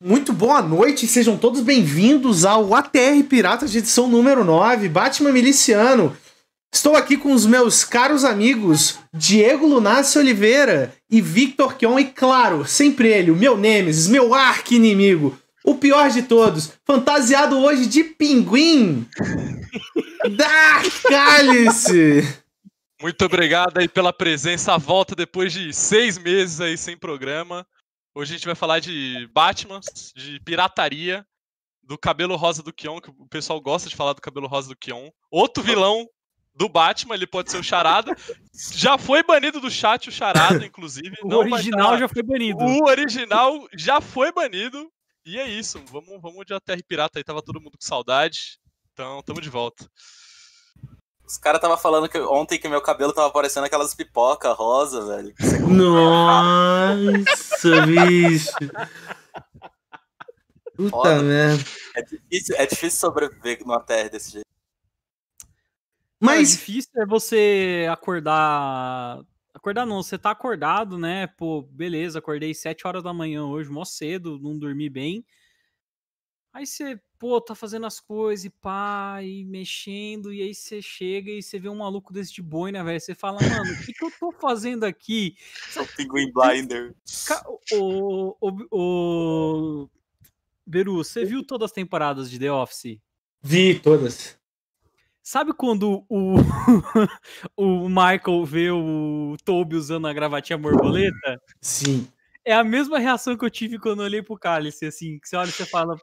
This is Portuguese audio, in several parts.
muito boa noite, sejam todos bem-vindos ao ATR Piratas de edição número 9, Batman Miliciano. Estou aqui com os meus caros amigos Diego Lunassi Oliveira e Victor Kion, e claro, sempre ele, o meu Nemesis, meu arqui-inimigo, o pior de todos, fantasiado hoje de pinguim, da Cálice. Muito obrigado aí pela presença, a volta depois de seis meses aí sem programa. Hoje a gente vai falar de Batman, de pirataria, do cabelo rosa do Kion, que o pessoal gosta de falar do cabelo rosa do Kion. Outro vilão do Batman, ele pode ser o Charada. Já foi banido do chat o Charada, inclusive. o original já foi banido. O original já foi banido. E é isso, vamos, vamos de ATR Pirata aí, tava todo mundo com saudade. Então, tamo de volta. Os caras tava falando que ontem que meu cabelo tava parecendo aquelas pipoca rosa, velho. Nossa, bicho. Puta Foda. merda. É difícil, é difícil sobreviver numa terra desse jeito. Mas. É difícil é você acordar. Acordar não, você tá acordado, né? Pô, beleza, acordei 7 horas da manhã hoje, mó cedo, não dormi bem. Aí você, pô, tá fazendo as coisas e pá, e mexendo, e aí você chega e você vê um maluco desse de boina, velho. Você fala, mano, o que, que eu tô fazendo aqui? É o Pinguim Blinder. O, o, o, Beru, você viu todas as temporadas de The Office? Vi todas. Sabe quando o, o Michael vê o Toby usando a gravatinha borboleta? Sim. É a mesma reação que eu tive quando eu olhei pro Cálice, assim, que você olha e você fala,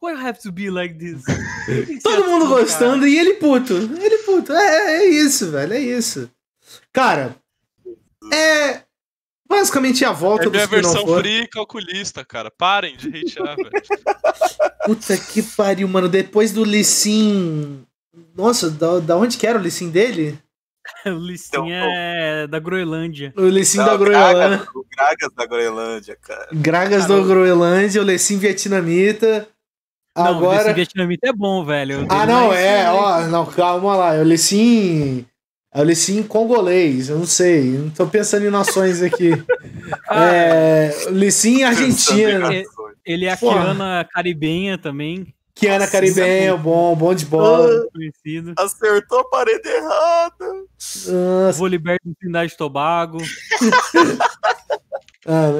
Why you have to be like this? Todo mundo assim, gostando cara? e ele puto. Ele puto. É, é isso, velho. É isso. Cara, é. Basicamente a volta é minha versão free calculista, cara. Parem de hatear, velho. Puta que pariu, mano. Depois do Lissin. Nossa, da, da onde que era o Lissin dele? o Lissin então, é da Groenlândia. O Lissin da Groenlândia. O Gragas da Groenlândia, cara. Gragas da Groenlândia, o Lissin vietnamita. Não, Agora... esse vietnamita é bom, velho. Ah, não, é, ó, não, calma lá. Eu li sim. Eu li sim congolês, eu não sei. Não tô pensando em nações aqui. ah, é, li sim argentina. Ele é a Kiana caribenha também. Kiana caribenha, bom, bom de bola. Conhecido. Acertou a parede errada. Nossa. Vou liberto no Trindade de Tobago. ah,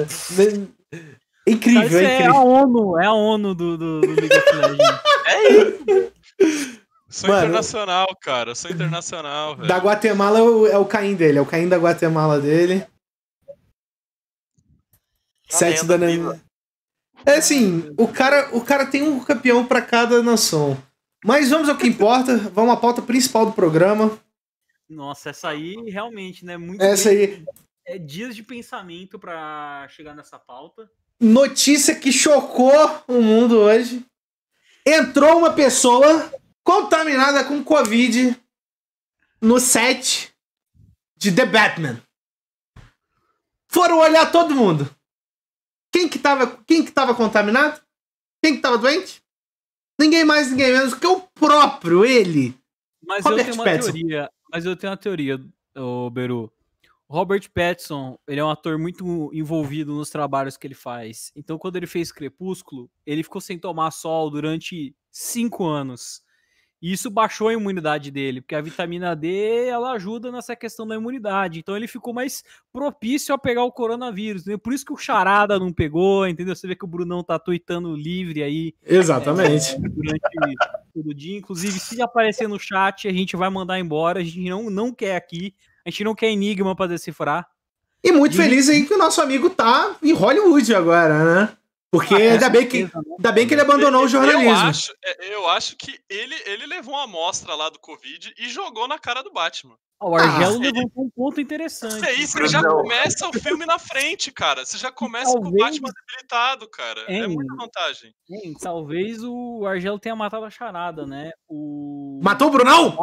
Incrível, é, é, a ONU, é a ONU do, do, do League of Legends. é isso. Sou Mano, internacional, cara. Sou internacional, velho. Da Guatemala é o, é o Caim dele, é o Caim da Guatemala dele. Tá Sete da Namíbia. É assim, o cara, o cara tem um campeão para cada nação. Mas vamos ao que importa. Vamos à pauta principal do programa. Nossa, essa aí realmente, né? Muito essa aí. É dias de pensamento para chegar nessa pauta notícia que chocou o mundo hoje. Entrou uma pessoa contaminada com Covid no set de The Batman. Foram olhar todo mundo. Quem que tava, quem que tava contaminado? Quem que tava doente? Ninguém mais, ninguém menos que o próprio ele. Mas Robert eu tenho uma Pattinson. teoria. Mas eu tenho uma teoria, o Beru. Robert Pattinson, ele é um ator muito envolvido nos trabalhos que ele faz. Então, quando ele fez Crepúsculo, ele ficou sem tomar sol durante cinco anos. E isso baixou a imunidade dele, porque a vitamina D ela ajuda nessa questão da imunidade. Então ele ficou mais propício a pegar o coronavírus. Né? Por isso que o Charada não pegou, entendeu? Você vê que o Brunão tá tweetando livre aí. Exatamente. É, durante todo o dia. Inclusive, se aparecer no chat, a gente vai mandar embora. A gente não, não quer aqui. A gente não quer enigma para decifrar. E muito e... feliz aí que o nosso amigo tá em Hollywood agora, né? Porque ah, ainda, bem que, né? ainda bem que ele abandonou o jornalismo. Eu acho, é, eu acho que ele, ele levou uma amostra lá do Covid e jogou na cara do Batman. O Argelo ah, levantou um ponto interessante. É isso, você já começa o filme na frente, cara. Você já começa talvez... com o Batman debilitado, cara. É, é muita vantagem. talvez o Argelo tenha matado a charada, né? O... Matou o Brunão?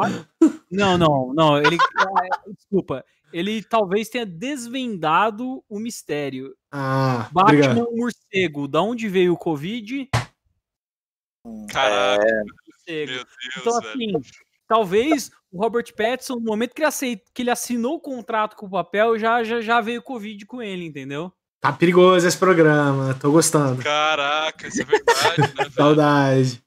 Não, não, não. Ele. É, desculpa. Ele talvez tenha desvendado o mistério. Ah, Batman obrigado. morcego. Da onde veio o Covid? Caraca. É. Meu Deus, então, assim, velho. talvez o Robert Pattinson, no momento que ele, aceit, que ele assinou o contrato com o papel, já, já, já veio Covid com ele, entendeu? Tá perigoso esse programa, tô gostando. Caraca, isso é verdade, né? Saudade.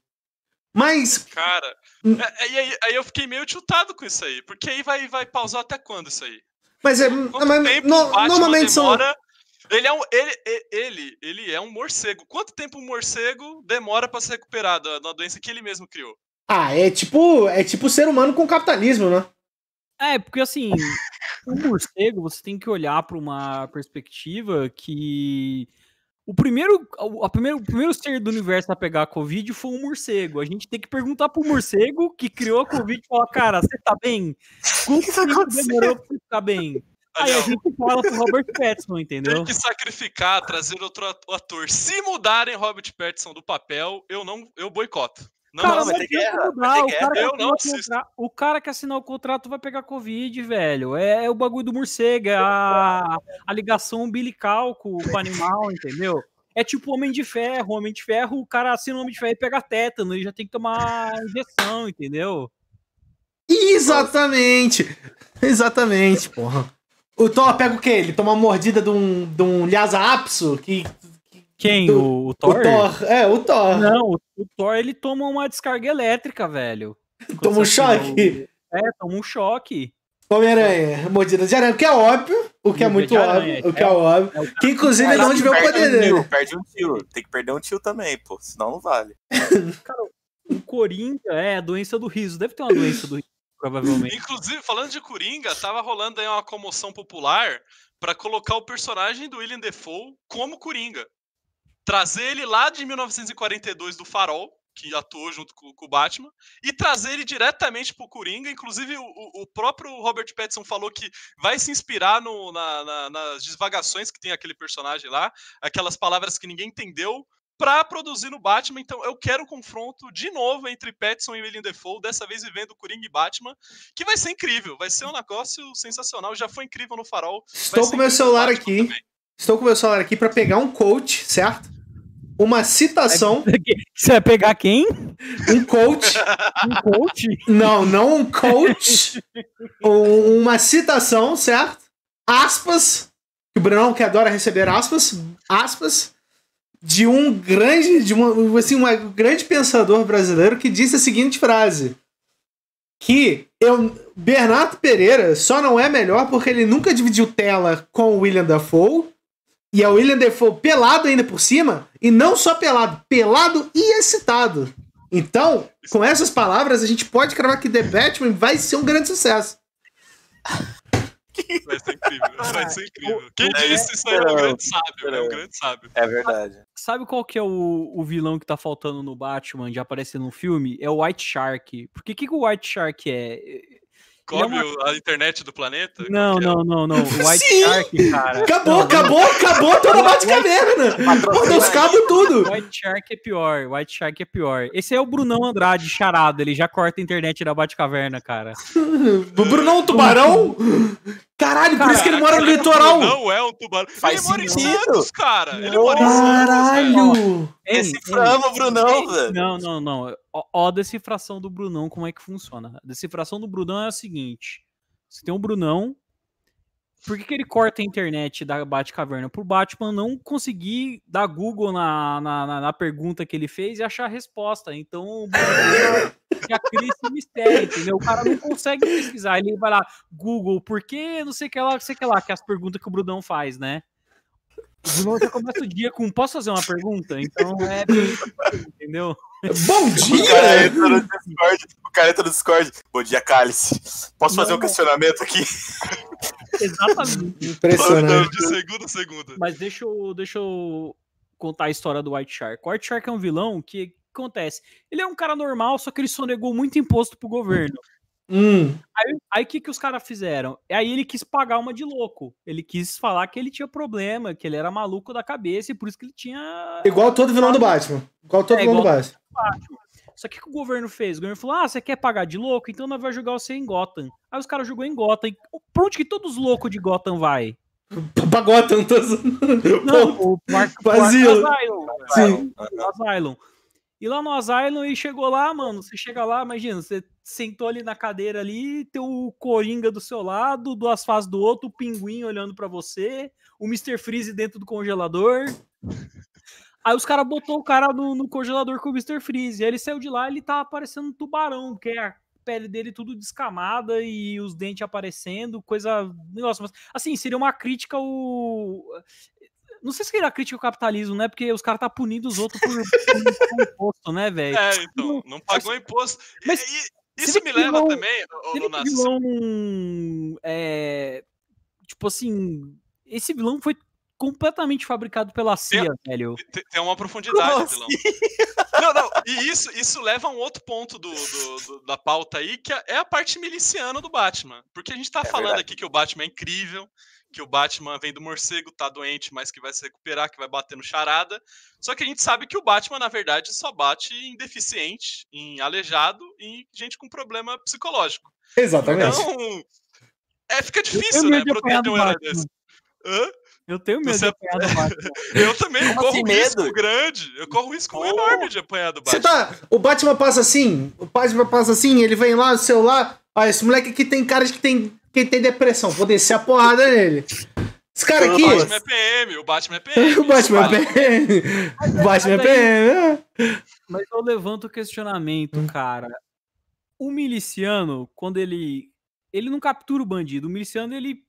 Mas, Cara, Hum. é- é- aí, aí eu fiquei meio tiltado com isso aí. Porque aí vai, vai pausar até quando isso aí? mas é. Mas tempo no- normalmente são. Ele é, um, ele, ele, ele é um morcego. Quanto tempo um morcego demora pra se recuperar da, da doença que ele mesmo criou? Ah, é tipo. É tipo ser humano com capitalismo, né? É, porque assim, o morcego, você tem que olhar para uma perspectiva que o primeiro, o, a primeiro, o primeiro ser do universo a pegar a Covid foi um morcego. A gente tem que perguntar pro morcego que criou a Covid e falar, cara, você tá bem? Quanto tempo demorou pra você ficar bem? Aí a gente fala pro Robert Pattinson, entendeu? Tem que sacrificar, trazer outro at- ator. Se mudarem Robert Pattinson do papel, eu não, eu boicoto. Não, Cara, Não, não vai ter guerra, mudar. vai ter O cara. Eu não contra- o cara que assinar o contrato vai pegar Covid, velho. É, é o bagulho do morcego, é a, a ligação umbilical com, com o animal, entendeu? É tipo Homem de Ferro. Homem de Ferro, o cara assina o Homem de Ferro e pega tétano, ele já tem que tomar injeção, entendeu? Exatamente! Exatamente, porra. O Thor pega o quê? Ele toma uma mordida de um, de um Lhasa Apso que. Quem? Do- O, o O Thor? Thor. É, o Thor. Não, o, o Thor ele toma uma descarga elétrica, velho. Toma um choque. o- É, toma um choque. Homem-Aranha, mordida de aranha, o que é óbvio, o que é muito óbvio, o que é é. óbvio. É Que inclusive é de onde o poder um tio, dele. Perde um tio. Tem que perder um tio também, pô. Senão não vale. O Coringa é a doença do riso. Deve ter uma doença do riso, provavelmente. Inclusive, falando de Coringa, tava rolando aí uma comoção popular pra colocar o personagem do William Defoe como Coringa. Trazer ele lá de 1942 do Farol, que atuou junto com, com o Batman, e trazer ele diretamente pro Coringa. Inclusive, o, o- o próprio Robert Pattinson falou que vai se inspirar no- na- na- nas divagações que tem aquele personagem lá, aquelas palavras que ninguém entendeu, pra produzir no Batman. Então, eu quero um confronto de novo entre Pattinson e William Defoe, dessa vez vivendo Coringa e Batman, que vai ser incrível, vai ser um negócio sensacional. Já foi incrível no Farol. Estou com meu celular Batman aqui. também. Estou com meu celular aqui pra pegar um coach, certo? Uma citação, Você vai pegar quem? um coach. Um coach? Não, não um coach. um- uma citação, certo? Aspas. Que o Brunão que adora receber aspas. Aspas. De um grande, de uma, assim, um grande pensador brasileiro que disse a seguinte frase. Que eu, Bernardo Pereira só não é melhor porque ele nunca dividiu tela com o William Dafoe. E é o William Dafoe pelado ainda por cima. E não só pelado, pelado e excitado. Então, com essas palavras, a gente pode cravar que The Batman vai ser um grande sucesso. Vai ser incrível, vai ser incrível. Quem o- disse isso aí é um grande sábio, é um grande sábio. É verdade. Sabe qual que é o, o vilão que tá faltando no Batman de aparecer no filme? É o White Shark. Por que que o White Shark é? Come é o- a internet do planeta? Não, é? não, não, não. O White Sim! Shark, cara. Acabou, Não, acabou, acabou toda a Batcaverna! Mordeu os cabos tudo! White Shark é pior, White Shark é pior. Esse é o Brunão Andrade charado, ele já corta a internet da Batcaverna, cara. O Brunão Tubarão? Caralho, por isso que ele mora no litoral! Não é um tubarão. Faz ele mora em sentido. Santos, cara. Ele mora em Santos. Caralho! Ei, Deciframos, Brunão, ei, velho. Não, não, não. Ó, ó a decifração do Brunão, como é que funciona. A decifração do Brunão é a seguinte: você tem um Brunão. Por que, que ele corta a internet da Batcaverna? Pro Batman não conseguir dar Google na, na, na- na pergunta que ele fez e achar a resposta. Então já cria esse mistério, entendeu? O cara não consegue pesquisar. Ele vai lá, Google, por que não sei o que lá, não sei o que lá, que é as perguntas que o Brunão faz, né? Já começa o dia com: posso fazer uma pergunta? Então é. Entendeu? Bom O cara dia! entra no Discord. O cara entra no Discord. Bom dia, Cálice. Posso fazer um questionamento aqui? Exatamente. Impressionante. De segunda a segunda. Mas deixa eu, deixa eu contar a história do White Shark. O White Shark é um vilão que acontece. Ele é um cara normal, só que ele sonegou muito imposto pro governo. Hum, Aí- Aí o que, que os caras fizeram? Aí ele quis pagar uma de louco. Ele quis falar que ele tinha problema, que ele era maluco da cabeça e por isso que ele tinha. igual todo vilão do Batman. Igual todo É, vilão do igual- Batman. Só que o que o governo fez? O governo falou: ah, você quer pagar de louco? Então nós vamos jogar você em Gotham. Aí os caras jogou em Gotham. E Pra onde que todos os loucos de Gotham vai? Pagota, não tô... Não, o asilo. Asylum. Sim. Asylum. E lá no Asylum, ele chegou lá, mano. Você chega lá, imagina, você, sentou ali na cadeira ali, tem o Coringa do seu lado, duas faces do outro, o pinguim olhando para você, o Mr. Freeze dentro do congelador. Aí os caras botou o cara no, no, congelador com o Mr. Freeze. Aí ele saiu de lá, ele tá parecendo um tubarão, porque a pele dele tudo descamada e os dentes aparecendo, coisa. Negócio, mas, assim, seria uma crítica ao. Não sei se seria crítica ao capitalismo, né? Porque os caras tá punindo os outros por, por imposto, né, velho? É, então, não pagou imposto. Mas, e, isso me leva vilão, também, ô, vilão, é, tipo assim, esse vilão foi completamente fabricado pela CIA, tem, velho. Tem, tem uma profundidade, vilão. não, não, e isso, isso leva a um outro ponto do, do, do, da pauta aí, que é, é a parte miliciana do Batman. Porque a gente tá é falando verdade. aqui que o Batman é incrível, que o Batman vem do morcego, tá doente, mas que vai se recuperar, que vai bater no charada. Só que a gente sabe que o Batman, na verdade, só bate em deficiente, em aleijado e em gente com problema psicológico. Exatamente. Então, é, fica difícil, né, proteger um herói desse. Hã? Eu tenho medo Você... de apanhar do Batman. eu também Como corro assim, um risco medo? grande. Eu corro um risco oh. enorme de apanhar do Batman. Você tá. O Batman passa assim, o Batman passa assim, ele vem lá no celular. Olha, esse moleque aqui tem cara de que tem, que tem depressão. Vou descer a porrada nele. Esse cara aqui. O Batman é PM, o Batman é PM. o Batman é PM. O Batman é PM. Mas eu levanto o questionamento, hum. cara. O miliciano, quando ele. Ele não captura o bandido. O miliciano, ele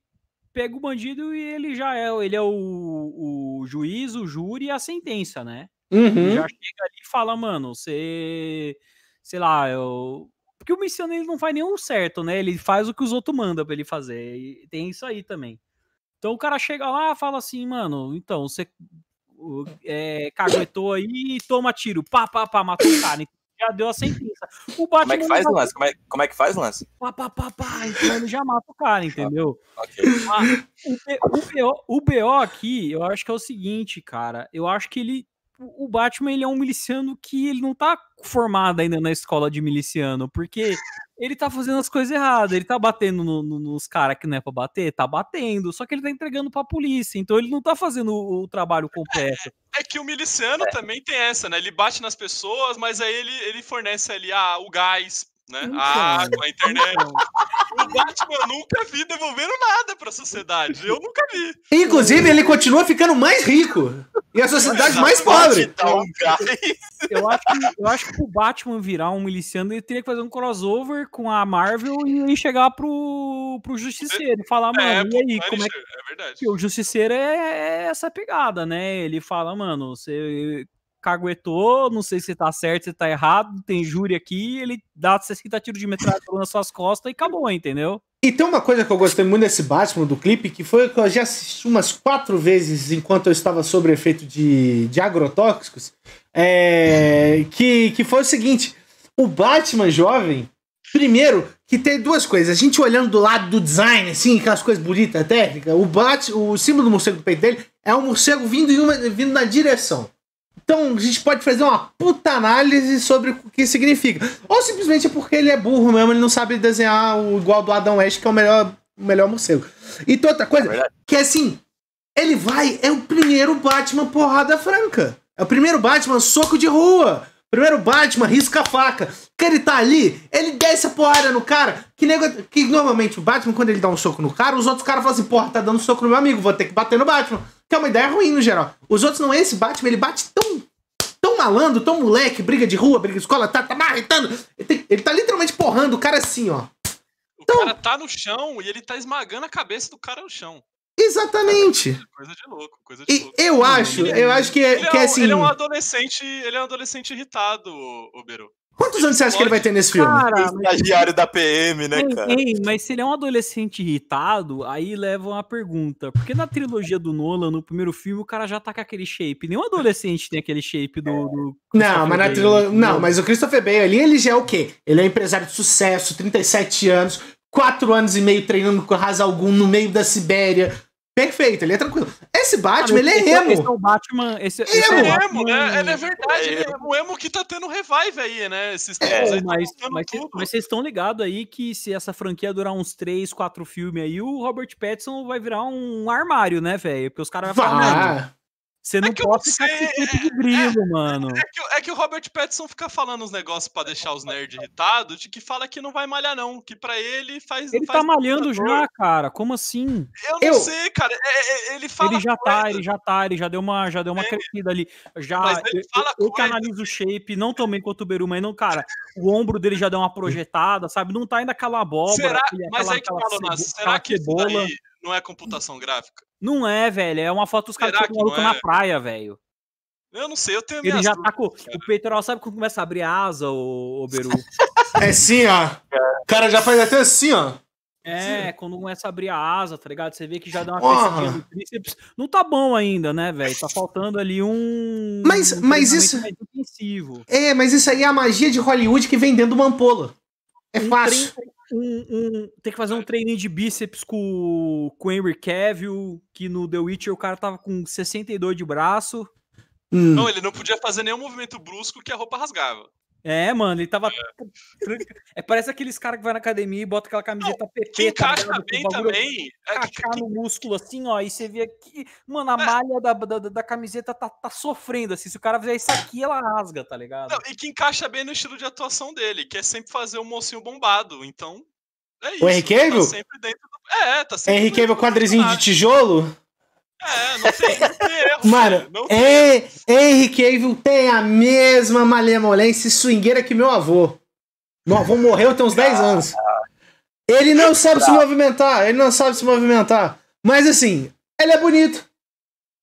pega o bandido e ele já é, ele é o, o juiz, o júri e a sentença, né? Uhum. já chega ali e fala, mano, você, sei lá, eu... Porque o missionário não faz nenhum certo, né? Ele faz o que os outros mandam pra ele fazer. E tem isso aí também. Então o cara chega lá fala assim, mano, então, você é, caguetou aí e toma tiro. Pá, pá, pá, matou o cara. Então, já deu a sentença. O Batman como é que faz, o Lance? Como é, como é que faz, Lance? Pá, pá, pá, pá, então ele já mata o cara, entendeu? Okay. Ah, o, BO, o BO aqui, eu acho que é o seguinte, cara. Eu acho que ele o Batman ele é um miliciano que ele não tá formado ainda na escola de miliciano, porque ele tá fazendo as coisas erradas, ele tá batendo no, no, nos caras que não é pra bater, tá batendo, só que ele tá entregando pra polícia, então ele não tá fazendo o, o trabalho completo. É, é, que o miliciano é. também tem essa, né? Ele bate nas pessoas, mas aí ele, ele fornece ali ah, o gás né? Então, a água, a internet. Então. O Batman eu nunca vi devolvendo nada pra sociedade. Eu nunca vi. Inclusive, ele continua ficando mais rico. E a sociedade mais pobre. Eu acho, que, eu acho que o Batman virar um miliciano, ele teria que fazer um crossover com a Marvel e chegar pro, pro Justiceiro e falar, é, mano, é, e aí, como é que. É verdade. O Justiceiro é, é essa pegada, né? Ele fala, mano, você caguetou, não sei se tá certo, se tá errado, tem júri aqui, ele dá 60 tiros de metralhadora nas suas costas e acabou, entendeu? E tem uma coisa que eu gostei muito desse Batman, do clipe, que foi que eu já assisti umas quatro vezes enquanto eu estava sob efeito de, de agrotóxicos, é, que, que foi o seguinte, o Batman jovem, primeiro, que tem duas coisas, a gente olhando do lado do design, assim, aquelas coisas bonitas, técnica, o, Bat, o símbolo do morcego do peito dele é um morcego vindo, uma, vindo na direção. Então a gente pode fazer uma puta análise sobre o que significa. Ou simplesmente é porque ele é burro mesmo, ele não sabe desenhar o igual do Adão West, que é o melhor, o melhor morcego. E outra coisa, é que é assim, ele vai, é o primeiro Batman porrada franca. É o primeiro Batman soco de rua. Primeiro Batman risca a faca. Que ele tá ali, ele desce a porrada no cara. Que, nego... que normalmente o Batman, quando ele dá um soco no cara, os outros caras falam assim: porra, tá dando soco no meu amigo, vou ter que bater no Batman. Que é uma ideia ruim no geral. Os outros não é esse Batman, ele bate tão. tão malandro, tão moleque, briga de rua, briga de escola, tá, tá marretando. Ele, ele tá literalmente porrando o cara assim, ó. O então... cara tá no chão e ele tá esmagando a cabeça do cara no chão. Exatamente. Coisa de louco, coisa de louco. Eu acho, ele, eu acho que é, que é, é assim. Ele é um adolescente, ele é um adolescente irritado, o Beru. Quantos anos você acha que ele vai ter nesse filme? Cara, estagiário da PM, né, cara? Ei, mas se ele é um adolescente irritado, aí leva uma pergunta. Porque na trilogia do Nolan, no primeiro filme, o cara já tá com aquele shape. Nenhum adolescente tem aquele shape do. do não, mas na trilogia. Não, mas o Christopher Bale ali, ele já é o quê? Ele é empresário de sucesso, 37 anos, 4 anos e meio treinando com Raza algum no meio da Sibéria Perfeito, ele é tranquilo. Esse Batman, ah, ele é emo. Esse é o Batman. Esse, esse emo. É emo, né? É, é verdade. É. o emo que tá tendo revive aí, né? Esses tempos é, aí. Mas, mas, mas, vocês estão ligados aí que se essa franquia durar uns 3, 4 filmes aí, o Robert Pattinson vai virar um armário, né, velho? Porque os caras vão falar. Você não que eu pode ficar sei, com tempo de brilho, mano. É que, é que o Robert Pattinson fica falando uns negócios pra deixar os nerds irritados, de que fala que não vai malhar, não. Que pra ele faz. Ele faz tá malhando já, cara. Como assim? Eu não Eu- sei, cara. É- é- ele fala. ele já tá, coisa. ele já tá, ele já deu uma, já deu uma É. crescida ali. Já, Mas ele fala eu, eu analiso o shape, não também quanto o Beru, mas não, cara, o ombro dele já deu uma projetada, sabe? Não tá ainda aquela abóbora. Será? aquele- Mas aquela- aí que aquela será que isso daí não é computação gráfica? Não é, velho. É uma foto dos caras com que maluco não na é? praia, velho. Eu não sei, eu tenho Ele já dúvidas, tá com. cara. O peitoral, sabe quando começa a abrir a asa, o, Beru? É assim, ó. O cara já faz até assim, ó. É, quando começa a abrir a asa, tá ligado? Você vê que já deu uma crescidinha no tríceps. Não tá bom ainda, né, velho? Tá faltando ali um. Mas- um mas isso-. É, mas isso aí é a magia de Hollywood que vem dentro de uma ampola. É Um fácil. Um- um- tem que fazer um treininho de bíceps com, com o Henry Cavill, que no The Witcher o cara tava com 62 de braço. Hum. Não, ele não podia fazer nenhum movimento brusco que a roupa rasgava. É, mano, ele tava. É, parece aqueles caras que vai na academia e bota aquela camiseta PP. Que tá encaixa ligado? Com o bem bagulho também. É que- que- no músculo assim, ó, e você vê aqui, mano, a malha da, da, da camiseta tá, tá sofrendo, assim, se o cara fizer isso aqui, ela rasga, tá ligado? não, e que encaixa bem no estilo de atuação dele, que é sempre fazer o mocinho bombado. Então, é isso. O Cavill? Tá sempre dentro do... É, tá sempre Cavill do quadrizinho de tijolo? É, não tem, não tem erro. Mano, não tem é, Henry Cavill tem a mesma malemolência e swingueira que meu avô. Meu avô morreu tem uns 10 anos. Ele não sabe se movimentar, ele não sabe se movimentar. Mas assim, ele é bonito.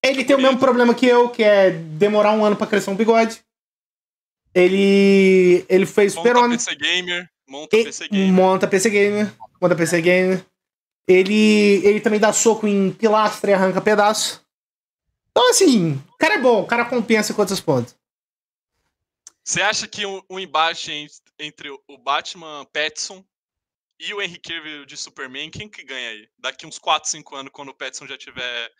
Ele tem o mesmo problema que eu, que é demorar um ano pra crescer um bigode. Ele ele fez Monta super-homem. PC Gamer, monta PC Gamer. Monta PC Gamer. Monta PC Gamer. Ele, ele também dá soco em pilastra e arranca pedaço. Então, assim, o cara é bom, o cara compensa com outros pontos. Você acha que um, um embate en- entre o Batman Pattinson e o Henry Cavill de Superman, quem que ganha aí? Daqui uns 4, 5 anos, quando o Pattinson já tiver,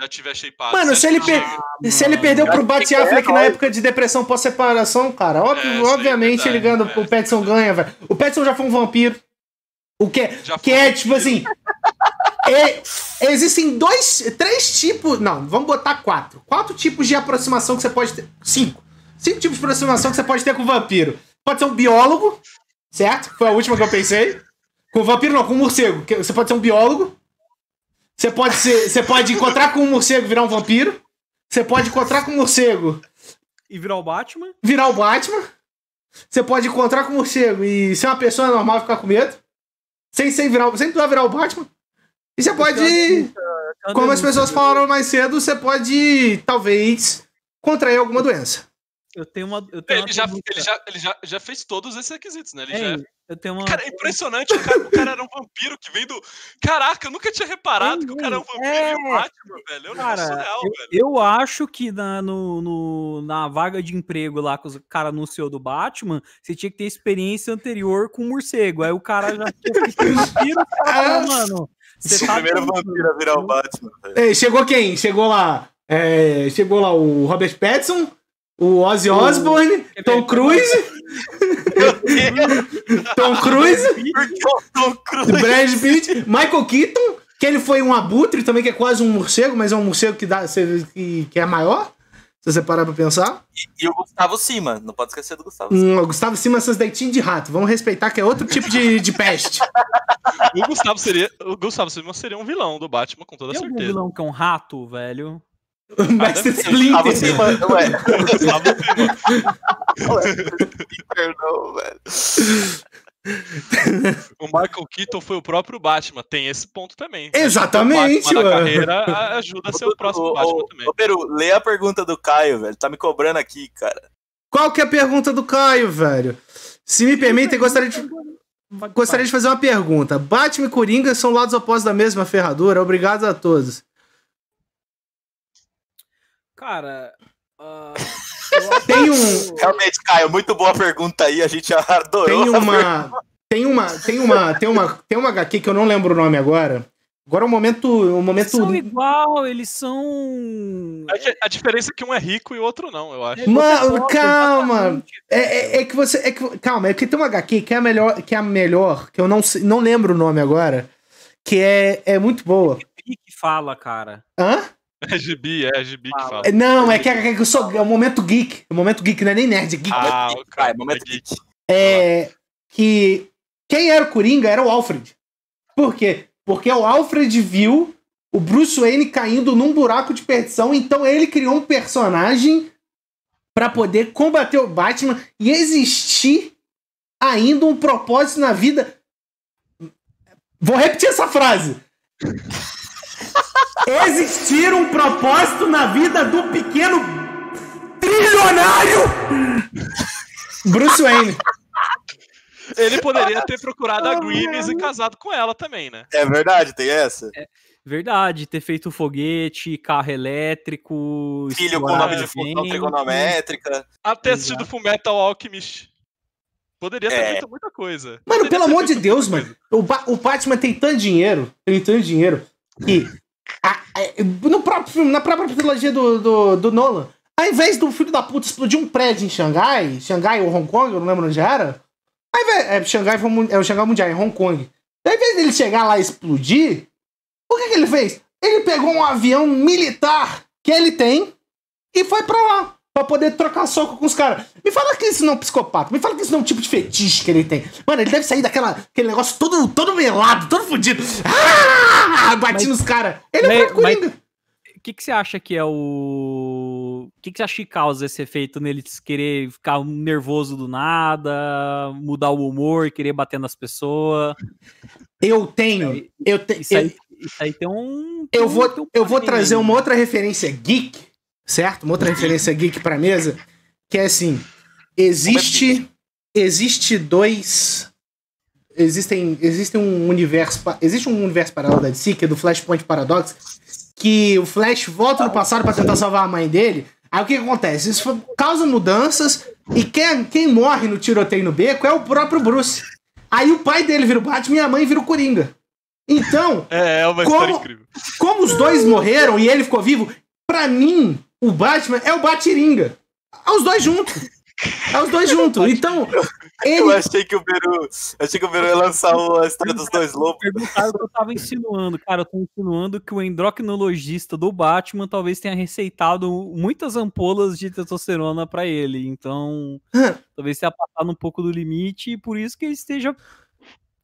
já tiver shapeado. Mano, se ele, per- chega? se ele perdeu pro acho Bat que é, Affleck na vai. época de depressão pós-separação, cara, óbvio- É, isso aí é obviamente ele ganha, verdade, o é. Petson ganha, velho. O Petson já foi um vampiro. O que, Já que é, tipo assim. é- existem dois, três tipos. Não, vamos botar quatro. Quatro tipos de aproximação que você pode ter. Cinco. Cinco tipos de aproximação que você pode ter com o vampiro. Pode ser um biólogo, certo? Foi a última que eu pensei. Com o vampiro não, com o morcego. Você pode ser um biólogo. Você pode ser. Você pode encontrar com um morcego e virar um vampiro. Você pode encontrar com um morcego E virar o Batman? virar o Batman. Você pode encontrar com o morcego e ser uma pessoa normal e ficar com medo. Sem, sem, virar, sem precisar virar o Batman. E você pode. Como as pessoas falaram mais cedo, você pode, talvez, contrair alguma doença. Eu tenho uma. Eu tenho Ele, uma já, ele, já, ele já, já fez todos esses requisitos, né? Ele Hein, já... eu tenho uma. Cara, é impressionante, o cara, o cara era um vampiro que vem do. Caraca, eu nunca tinha reparado Ei, que o cara é um vampiro é. e o Batman, velho. É um Cara, surreal, eu, velho. eu acho que na, no, no- na vaga de emprego lá que o cara anunciou do Batman, você tinha que ter experiência anterior com morcego. Aí o cara já tinha vampiro, o falou, mano. Você O tá primeiro vampiro a virar o Batman. velho. Ei, chegou quem? Chegou lá. é, chegou lá o Robert Pattinson, o Ozzy Osbourne, Tom Cruise, Tom Cruise, o Tom Cruise. Brad Pitt, Michael Keaton, que ele foi um abutre também, que é quase um morcego, mas é um morcego que, dá, que, que é maior. Se você parar pra pensar. E o Gustavo Cima. Não pode esquecer do Gustavo Cima. Hum, o Gustavo Cima, seus deitinhos de rato. Vamos respeitar que é outro tipo de, de peste. O Gustavo seria. O Gustavo seria um vilão do Batman, com toda Tem certeza. vilão que é um rato, velho? O Mestre Splinter. Cima, não é. Gustavo Silva. Não é. Perdão, velho. O Michael Keaton foi o próprio Batman. Tem esse ponto também. Exatamente, O Batman mano. carreira a- ajuda a ser o próximo Batman também. Ô, Peru, lê a pergunta do Caio, velho. Tá me cobrando aqui, cara. Qual que é a pergunta do Caio, velho? Se me permitem, gostaria de, gostaria de fazer uma pergunta. Batman e Coringa são lados opostos da mesma ferradura? Obrigado a todos. Cara. acho Tem que um- o- Realmente, Caio, muito boa pergunta aí. A gente adorou. Tem uma. Tem uma. Tem uma. Tem uma. Tem uma HQ que eu não lembro o nome agora. Agora é um momento. Um Eles momento. são igual, eles são. É que A diferença é que um é rico e o outro não, eu acho. Mano, calma. É, é, é que você. É que, calma, é que tem uma HQ que é a melhor. Que é a melhor, que eu não, não lembro o nome agora. Que é, é muito boa. Rick fala, cara. Hã? É gibi, é gibi que fala. É, Não, é que, é que eu sou. É o momento geek. É o momento geek, não é nem nerd, é geek. Ah, Geek, o cara, vai, momento é geek. É. Que. Quem era o Coringa era o Alfred. Por quê? Porque o Alfred viu o Bruce Wayne caindo num buraco de perdição, então ele criou um personagem pra poder combater o Batman e existir ainda um propósito na vida. Vou repetir essa frase. Existir um propósito na vida do pequeno trilionário Bruce Wayne. Ele poderia ter procurado a Grimes e casado com ela também, né? É verdade, tem essa? Verdade, ter feito foguete, carro elétrico. Filho com nome de função trigonométrica. Até assistido Fullmetal Alchemist. Poderia ter É. feito muita coisa. Mano, Poderia pelo amor de Deus, muita mano. O, Ba- o Batman tem tanto dinheiro, tem tanto dinheiro, que no próprio filme, na própria trilogia do, do, do Nolan, ao invés do filho da puta explodir um prédio em Xangai, Xangai ou Hong Kong, eu não lembro onde era, invés, é, Xangai foi, é o Xangai Mundial, em Hong Kong. Ao invés dele chegar lá e explodir, o que, que ele fez? Ele pegou um avião militar que ele tem e foi pra lá. Pra poder trocar soco com os caras. Me fala que isso não é um psicopata. Me fala que isso não é um tipo de fetiche que ele tem. Mano, ele deve sair daquela aquele negócio todo, todo melado, todo fudido. Ah! Bati nos caras. Ele é o Coringa. O que, que você acha que é o. O que, que você acha que causa esse efeito nele querer ficar nervoso do nada, mudar o humor, querer bater nas pessoas? Eu tenho. Eu, te, Isso eu, aí, isso aí tem um. eu tem um- vou, um eu vou trazer aí. uma outra referência geek, certo? Uma outra referência geek pra mesa, que é assim, existe existe dois existem existem um universo existe um universo paralelo da DC que é do Flashpoint Paradox que o Flash volta no passado pra tentar salvar a mãe dele. Aí o que, que acontece? Isso causa mudanças e quem, quem morre no tiroteio no beco é o próprio Bruce. Aí o pai dele vira o Batman e a mãe vira o Coringa. Então, É, é uma Como- história incrível. como os dois morreram e ele ficou vivo, pra mim, o Batman é o Batiringa. É os dois juntos. É os dois juntos. Então, Eu ele. achei que o Beru. Achei que o Beru ia lançar a história dos dois lobos. Perguntaram o que eu tava insinuando. Cara, eu tô insinuando que o endocrinologista do Batman talvez tenha receitado muitas ampolas de testosterona pra ele. Então, talvez tenha passado um pouco do limite e por isso que ele esteja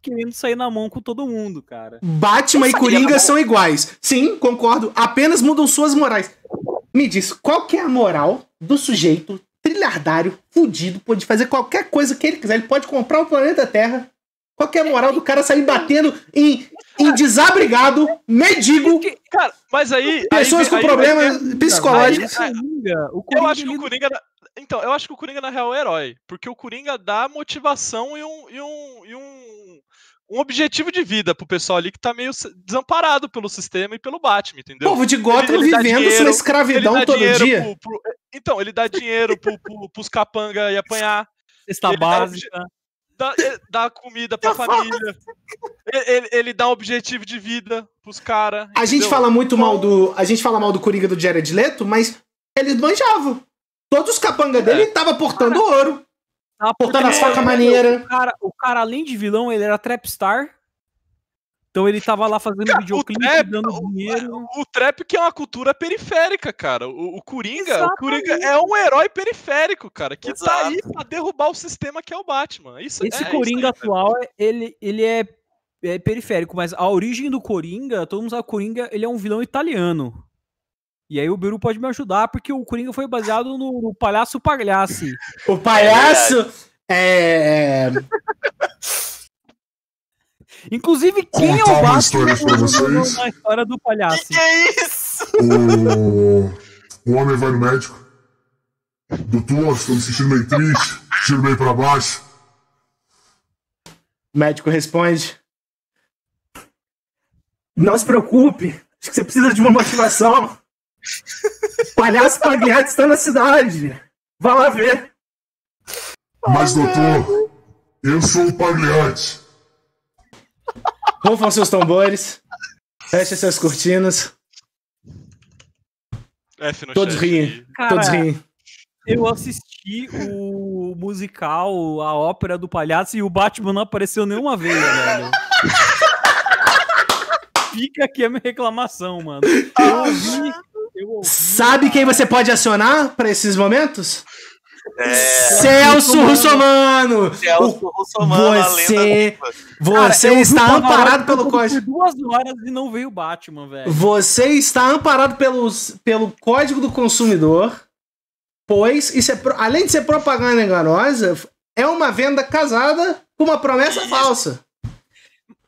querendo sair na mão com todo mundo, cara. Batman e Coringa são iguais. Sim, concordo. Apenas mudam suas morais. Me diz, qual que é a moral do sujeito trilhardário, fudido, pode fazer qualquer coisa que ele quiser. Ele pode comprar o planeta Terra. Qual que é a moral do cara sair batendo em, em desabrigado, mendigo, Que- Cara, mas aí. aí pessoas vem- com aí problemas psicológicos? Aí, o Coringa, o Eu acho que o Coringa. Então, eu acho que o Coringa, na real, é o herói. Porque o Coringa dá motivação e um, e um, e um, um objetivo de vida pro pessoal ali que tá meio desamparado pelo sistema e pelo Batman, entendeu? Povo de Gotham Ele- ele vivendo dinheiro, sua Ele escravidão todo dia. pro- pro- Então, ele dá dinheiro pro, pro, pros capanga e apanhar. cesta ele dá básica. Dá, ele comida pra família. Ele, ele- ele dá um objetivo de vida pros caras. A gente fala muito mal do. A gente fala mal do Coringa do Jared Leto, mas eles manjavam. Todos os capanga dele estavam portando ouro. Tava Portando as facas maneiras. O cara, o cara, além de vilão, ele era trapstar. Então ele tava lá fazendo Cara, o videoclipe, trap- dando o- dinheiro. O trap que é uma cultura periférica, cara. O, o Coringa, o. Coringa é um herói periférico, cara, que Exato. tá aí pra derrubar o sistema que é o Batman. Isso, Esse é, Coringa isso aí, atual, ele, ele é, é periférico, mas a origem do Coringa, todo mundo sabe que o Coringa, ele é um vilão italiano. E aí o Beru pode me ajudar, porque o Coringa foi baseado no, no Palhaço Pagliassi. O palhaço. É. Inclusive, quem é Contar o uma Batman história pra no- vocês. na história do Palhaço? Que é isso? O, o homem vai no médico. Doutor, estou me sentindo meio triste, tiro meio pra baixo. O médico responde. Não se preocupe. Acho que você precisa de uma motivação. Palhaço Pagliatti está na cidade. Vá lá ver. Mas, doutor, eu sou o Pagliatti. Rufam seus tambores. Feche suas cortinas. F no Todos chat riem. Cara, Todos riem. eu assisti o musical, a ópera do Palhaço, e o Batman não apareceu nenhuma vez, velho. Fica aqui a minha reclamação, mano. Eu ouvi, Sabe quem você pode acionar para esses momentos? É, Celso Russomano! Celso Russomano, Você, você o está amparado pelo código. duas horas e não veio o Batman, velho. Você está amparado pelos, pelo Código do Consumidor, pois isso é, além de ser propaganda enganosa, é uma venda casada com uma promessa falsa.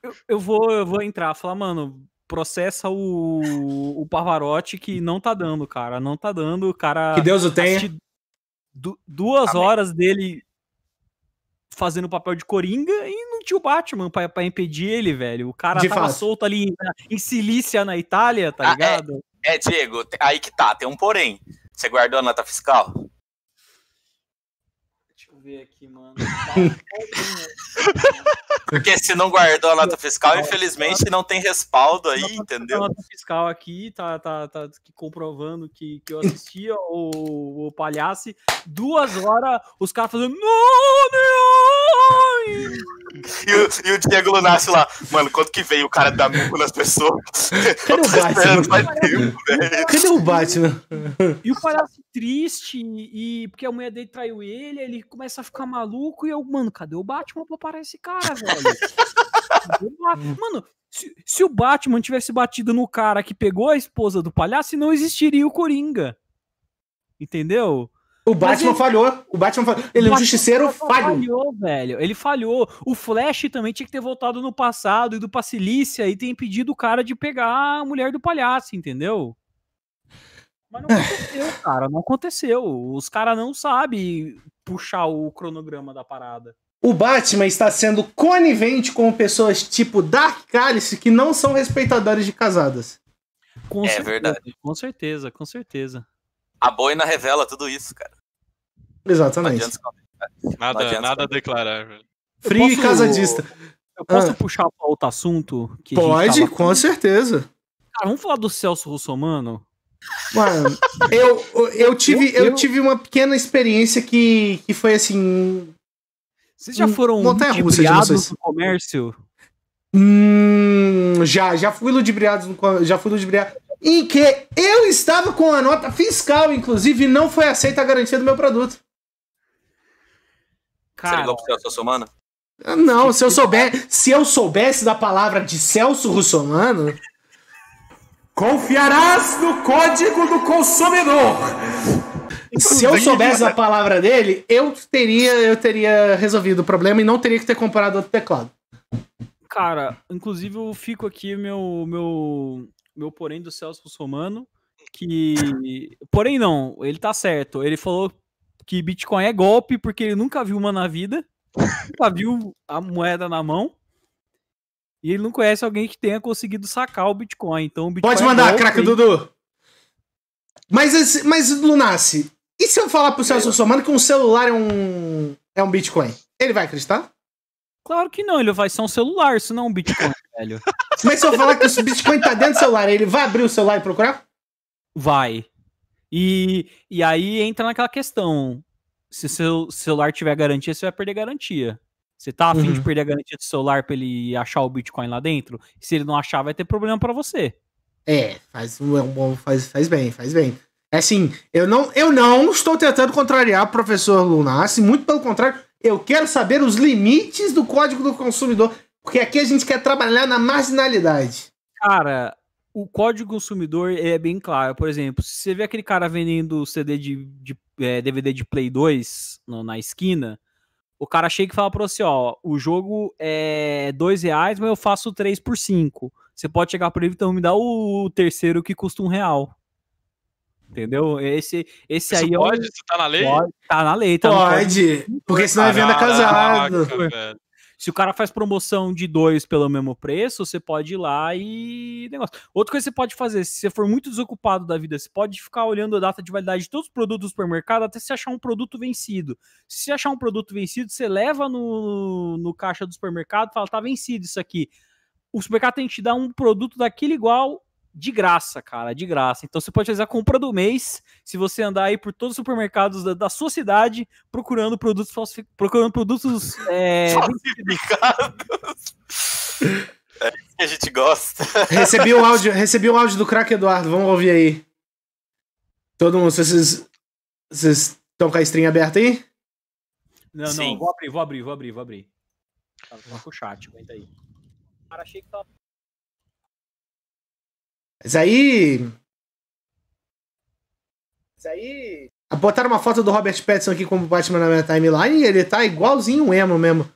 Eu, eu vou, eu vou entrar, falar, mano, processa o, o Pavarotti que não tá dando, cara. Não tá dando, o cara. Que Deus o tenha. du- duas Amém. horas dele fazendo o papel de Coringa e não tinha o Batman pra, pra impedir ele, velho. O cara De tava fato. solto ali na- em Cilícia, na Itália, tá Ah, é. ligado? É, Diego, te- aí que tá, tem um porém. Você guardou a nota fiscal? Ver aqui, mano. Porque se não guardou a nota fiscal, infelizmente não tem respaldo aí, A entendeu? nota fiscal aqui tá, tá, tá comprovando que, que eu assistia o, o palhaço. Duas horas, os caras fazendo. Não, não! E o, e o Diego Lunassi lá, mano, quanto que veio o cara dar murro nas pessoas? Cadê o Batman? tempo, velho. Cadê o Batman? E o palhaço triste, e porque a mulher dele traiu ele, ele começa a ficar maluco, e eu, mano, cadê o Batman pra parar esse cara, velho? Mano, se, se o Batman tivesse batido no cara que pegou a esposa do palhaço, não existiria o Coringa. Entendeu? O Batman ele- falhou. O Batman falhou. Ele é um justiceiro falho. falhou, velho. Ele falhou. O Flash também tinha que ter voltado no passado, ido pra Cilícia e ter impedido o cara de pegar a mulher do palhaço, entendeu? Mas não aconteceu, cara. Não aconteceu. Os caras não sabem puxar o cronograma da parada. O Batman está sendo conivente com pessoas tipo Dark Cálice que não são respeitadores de casadas. Com É certeza, verdade. Com certeza, com certeza. A boina revela tudo isso, cara. Exatamente. Não Nada, adianta nada a declarar, velho. Frio e posso- casadista. Eu posso Ah. puxar pra outro assunto? Pode, com certeza. Cara, vamos falar do Celso Russomano? Mano, eu, eu, tive, Eu- eu tive uma pequena experiência que, que foi assim. Vocês já foram ludibriados no comércio? Hum, já, já fui ludibriado, no- já fui ludibriado. Em que eu estava com a nota fiscal, inclusive, e não foi aceita a garantia do meu produto. Você Cara, ligou pro Celso Russomano? Não, se eu souber, se eu soubesse da palavra de Celso Russomano, confiarás no código do consumidor. Se eu soubesse da palavra dele, eu teria, eu teria resolvido o problema e não teria que ter comprado outro teclado. Cara, inclusive eu fico aqui meu meu meu porém do Celso Russomano, que porém não, ele tá certo. Ele falou que Bitcoin é golpe porque ele nunca viu uma na vida, nunca viu a moeda na mão. E ele não conhece alguém que tenha conseguido sacar o Bitcoin. Então, o Bitcoin Pode é mandar, golpe, craque? Dudu. Mas, mas Lunassi, e se eu falar pro Celso Russomano que um celular é um, é um Bitcoin? Ele vai acreditar? Claro que não, ele vai ser um celular, isso não é um Bitcoin, velho. Mas se eu falar que o Bitcoin tá dentro do celular, ele vai abrir o celular e procurar? Vai. E, e aí entra naquela questão. Se seu celular tiver garantia, você vai perder garantia. Você tá afim de Uhum. perder a garantia do celular pra ele achar o Bitcoin lá dentro? Se ele não achar, vai ter problema pra você. É, faz, é faz, faz bem, faz bem. É assim, eu não, eu não estou tentando contrariar o professor Lunassi, muito pelo contrário, eu quero saber os limites do código do consumidor, porque aqui a gente quer trabalhar na marginalidade. Cara, o código consumidor é bem claro. Por exemplo, se você vê aquele cara vendendo CD de, de, eh, DVD de Play 2 no- na esquina, o cara chega e fala pra você, ó, o jogo é dois reais, mas eu faço três por cinco. Você pode chegar pra ele, então me dá o terceiro que custa um real. Entendeu? Esse, esse Isso aí é pode? o... Isso tá na lei? Pode, tá na lei, tá no. Pode, porque senão é venda casado. Se o cara faz promoção de dois pelo mesmo preço, você pode ir lá e negócio. Outra coisa que você pode fazer, se você for muito desocupado da vida, você pode ficar olhando a data de validade de todos os produtos do supermercado até você achar um produto vencido. Se você achar um produto vencido, você leva no, no caixa do supermercado e fala, tá vencido isso aqui. O supermercado tem que te dar um produto daquele igual de graça, cara, de graça. Então você pode fazer a compra do mês se você andar aí por todos os supermercados da, da sua cidade procurando produtos falsificados, procurando produtos é, Falsificados. É isso que a gente gosta. Recebi o áudio, recebi o áudio do craque Eduardo, vamos ouvir aí. Todo mundo, vocês. Vocês estão com a stream aberta aí? Não, Sim. não, vou abrir, vou abrir, vou abrir, vou abrir. Tava com o chat, aguenta aí. Cara, achei que tava. Mas aí. Mas aí. Botaram uma foto do Robert Pattinson aqui como Batman na minha timeline e ele tá igualzinho um emo mesmo.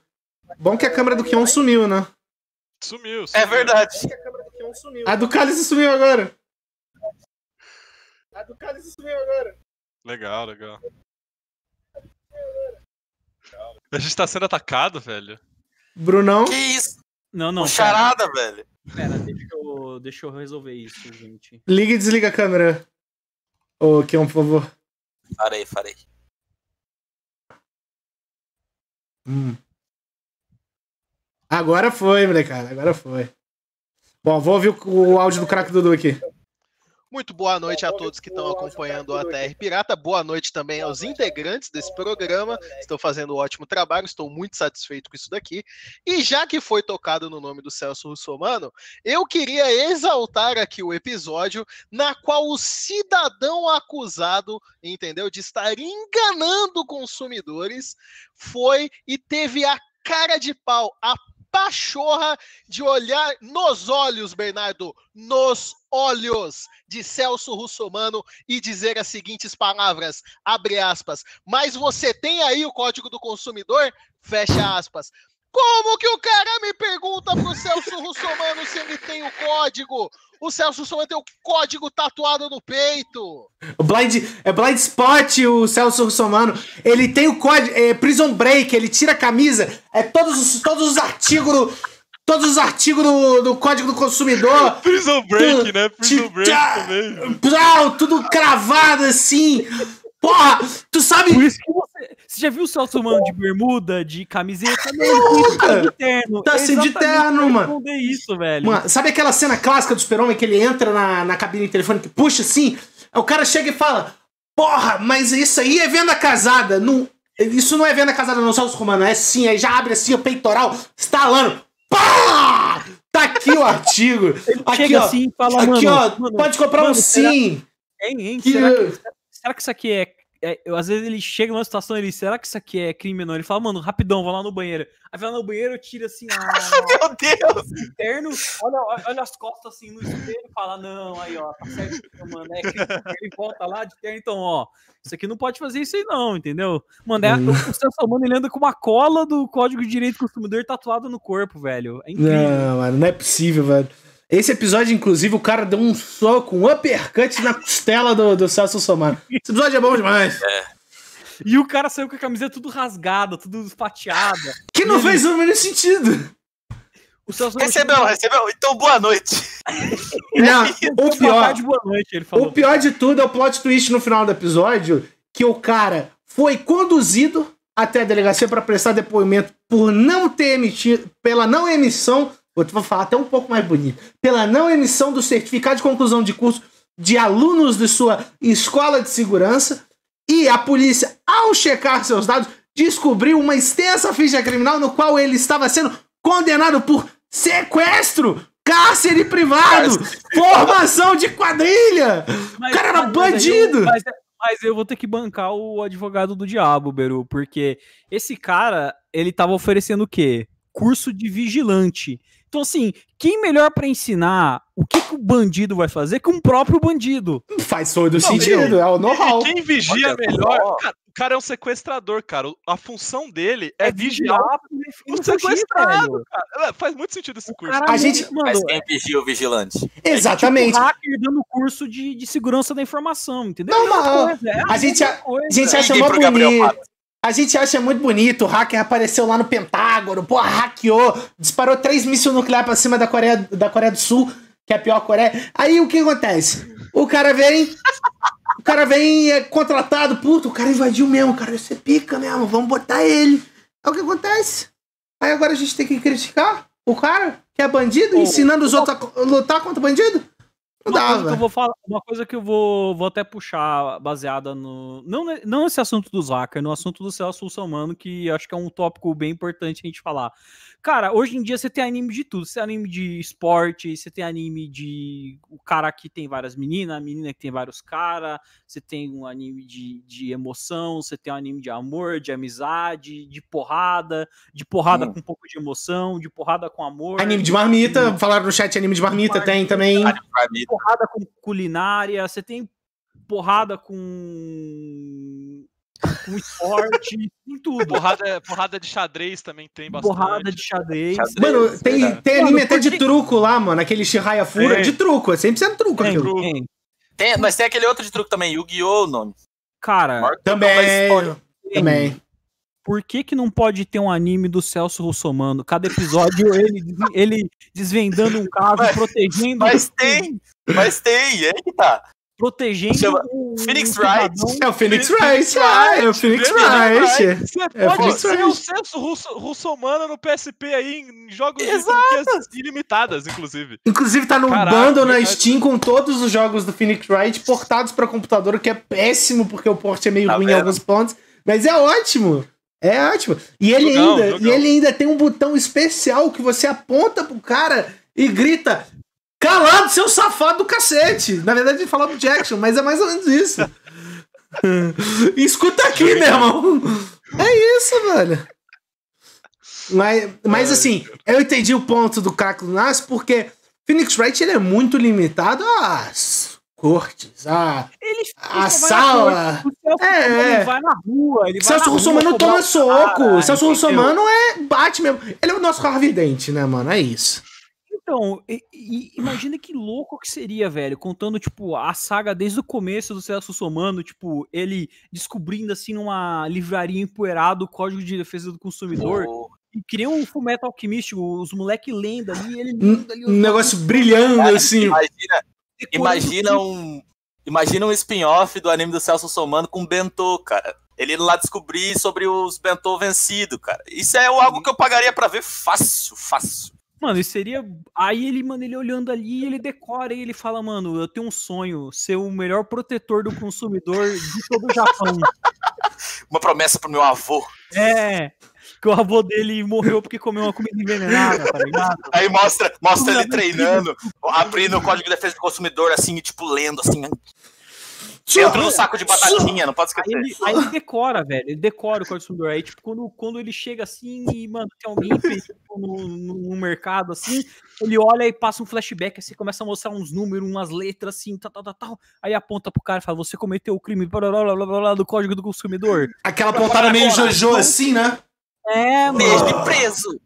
Bom que a câmera do Kion sumiu, né? Sumiu, É sumiu. verdade. A do Cálice sumiu agora. A do Cálice sumiu agora. Legal, legal. A gente tá sendo atacado, velho. Brunão. Que isso? Não, não. Charada, velho. Pera, deixa eu, deixa eu resolver isso, gente. Liga e desliga a câmera. Ô, Kion, por favor. Farei, farei. Hum. Agora foi, molecada. Agora foi. Bom, vou ouvir o, o áudio do craque Dudu aqui. Muito boa noite a todos que estão acompanhando o ATR Pirata. Boa noite também aos integrantes desse programa. Estão fazendo um ótimo trabalho. Estou muito satisfeito com isso daqui. E já que foi tocado no nome do Celso Russomano, eu queria exaltar aqui o episódio na qual o cidadão acusado, entendeu, de estar enganando consumidores, foi e teve a cara de pau, a pachorra de olhar nos olhos, Bernardo, nos olhos de Celso Russomano e dizer as seguintes palavras, abre aspas, mas você tem aí o código do consumidor? Fecha aspas. Como que o cara me pergunta pro Celso Russomano se ele tem o código? O Celso Russomano tem o código tatuado no peito. O Blind, é Blind Spot, o Celso Russomano. Ele tem o código é, Prison Break, ele tira a camisa. É todos os, todos os artigos do, todos os artigos do, do Código do Consumidor. Prison Break, né? Prison Break tchá. também. Pau, tudo cravado assim. Porra, tu sabe. Por isso que você. Já viu o Celso Mano de bermuda, de camiseta? Não, ele tá de terno. Tá assim de terno, mano. isso, velho. Mano, sabe aquela cena clássica do Super-Homem que ele entra na, na cabine telefônica e puxa assim? O cara chega e fala: Porra, mas isso aí é venda casada. Não, isso não é venda casada, não, Celso Romano. É sim, aí já abre assim o peitoral, estalando. Pá! Tá aqui o artigo. Aqui, Chega ó. assim e fala, aqui, mano, ó. mano, pode comprar um mano, será- sim. Hein, hein? Que- Será, que, será que isso aqui é, é- eu- Às vezes ele chega numa situação ele, será que isso aqui é crime ou não? Ele fala, mano, rapidão, vou lá no banheiro. Aí vai lá no banheiro, tira assim a, Meu Deus! o terno, olha, olha- as costas assim no espelho e fala, não, aí ó, tá certo, mano. É crime. ele volta lá de terno, então, ó, isso aqui não pode fazer isso aí, não, entendeu? Mano, é, Hum. o Celso Mano, ele anda com uma cola do Código de Direito do Consumidor tatuado no corpo, velho. É incrível. Não, mano, não é possível, velho. Esse episódio, inclusive, o cara deu um soco, um uppercut na costela do, do Celso Somano. Esse episódio é bom demais. E o cara saiu com a camiseta tudo rasgada, tudo fatiada. Que não Ele- fez o menor sentido. O Celso Recebeu, recebeu. Então, boa noite. Não, o Boa pior, boa noite, ele falou. o pior de tudo é o plot twist no final do episódio, que o cara foi conduzido até a delegacia para prestar depoimento por não ter emitido, pela não emissão, vou te- falar até um pouco mais bonito, pela não emissão do certificado de conclusão de curso de alunos de sua escola de segurança, e a polícia, ao checar seus dados, descobriu uma extensa ficha criminal no qual ele estava sendo condenado por sequestro, cárcere privado, formação de quadrilha. Mas- o cara era mas- bandido. eu- Mas, mas eu vou ter que bancar o advogado do diabo, Beru, porque esse cara, ele tava oferecendo o quê? Curso de vigilante. Então, assim, quem melhor pra ensinar o que, que o bandido vai fazer que um próprio bandido? Faz todo Não, sentido, é o know-how. Quem vigia Olha melhor. Cara, o cara é um sequestrador, cara. A função dele é, É vigiar vigiar o sequestrado, cara. É, Faz muito sentido esse curso. cara, A gente- mano, Mas é quem vigia o vigilante? Exatamente. tipo hacker dando curso de, de segurança da informação, entendeu? Não, É a é a gente-. A gente acha Gabriel bonito. A gente acha muito bonito. O hacker apareceu lá no Pentágono, pô, hackeou, disparou três mísseis nucleares pra cima da Coreia, da Coreia do Sul, que é a pior Coreia. Aí o que acontece? O cara vem. O cara vem é contratado, puto, o cara invadiu mesmo, cara, você pica mesmo, vamos botar ele. É o que acontece. Aí agora a gente tem que criticar o cara, que é bandido, Oh. ensinando os outros a lutar contra bandido? Uma coisa, que eu vou falar, uma coisa que eu vou, vou até puxar baseada no. Não, não nesse assunto dos hackers, no assunto do Celso Russomano, que acho que é um tópico bem importante a gente falar. Cara, hoje em dia você tem anime de tudo. Você tem anime de esporte, você tem anime de. O cara que tem várias meninas, a menina que tem vários caras, você tem um anime de, de emoção, você tem um anime de amor, de amizade, de porrada, de porrada hum. com um pouco de emoção, de porrada com amor. Anime de marmita, de... falaram no chat anime de marmita, de marmita tem também. Porrada com culinária, você tem porrada com com esporte, em tudo. Porrada, porrada de xadrez também tem bastante. Porrada de xadrez. xadrez mano, tem, tem anime mano, até de truco lá, mano. Aquele Shiraya Fura é. de truco. É 100% truco tem, aquilo. Tem. tem. Mas tem aquele outro de truco também, Yu-Gi-Oh! o nome. Cara, também. Também. Por que, que não pode ter um anime do Celso Russomano? Cada episódio ele, ele desvendando um caso, mas, protegendo. Mas tem, mas tem, é que tá protegendo Chama o Phoenix Wright. É o Phoenix Wright, ah, é o Phoenix Wright. Você é pode ser o senso russo, russomano no PSP aí em jogos de ilimitadas, inclusive. Inclusive tá no Caraca, bundle na Steam com todos os jogos do Phoenix Wright portados para computador, o que é péssimo porque o port é meio tá ruim vendo? em alguns pontos, mas é ótimo. É ótimo. E ele jogão, ainda, jogão. e ele ainda tem um botão especial que você aponta pro cara e grita: Calado, seu safado do cacete! Na verdade, ele fala Jackson, mas é mais ou menos isso. Escuta aqui, meu irmão! É isso, velho. Mas, mas assim, eu entendi o ponto do Caco Nas, porque Phoenix Wright ele é muito limitado às cortes, a, ele, a sala. é, é. Ele vai na rua, ele Celso Russomano toma soco. Celso Russomano é bate mesmo. Ele é o nosso Harvey Dent, né, mano? É isso. Então, e, e, imagina que louco que seria, velho, contando, tipo, a saga desde o começo do Celso Somano, tipo, ele descobrindo, assim, numa livraria empoeirada o Código de Defesa do Consumidor. Oh. E cria um Fullmetal Alchemist, os moleque lenda ali, ele lendo ali. Um negócio brilhando, cara, assim. Imagina, imagina um... Imagina um spin-off do anime do Celso Somano com Bentô, cara. Ele indo lá descobrir sobre os Bentô vencido, cara. Isso é algo que eu pagaria para ver fácil, fácil. Mano, isso seria. Aí ele, mano, ele olhando ali, ele decora e ele fala, mano, eu tenho um sonho, ser o melhor protetor do consumidor de todo o Japão. Uma promessa pro meu avô. É. Que o avô dele morreu porque comeu uma comida envenenada, tá ligado? Aí mostra, mostra ele treinando, abrindo o código de defesa do consumidor, assim, e tipo, lendo assim. Dentro do saco de batatinha, não pode esquecer. Aí ele, aí ele decora, velho. Ele decora o código consumidor. Aí, tipo, quando, quando ele chega assim e, mano, tem alguém no, no, no, mercado, assim, ele olha e passa um flashback, assim, começa a mostrar uns números, umas letras, assim, tal, tal, tal, tal. Aí aponta pro cara e fala: Você cometeu o crime blá, blá, blá, blá, blá, do código do consumidor. Aquela pontada meio Jojo, assim, né? É, mano. preso.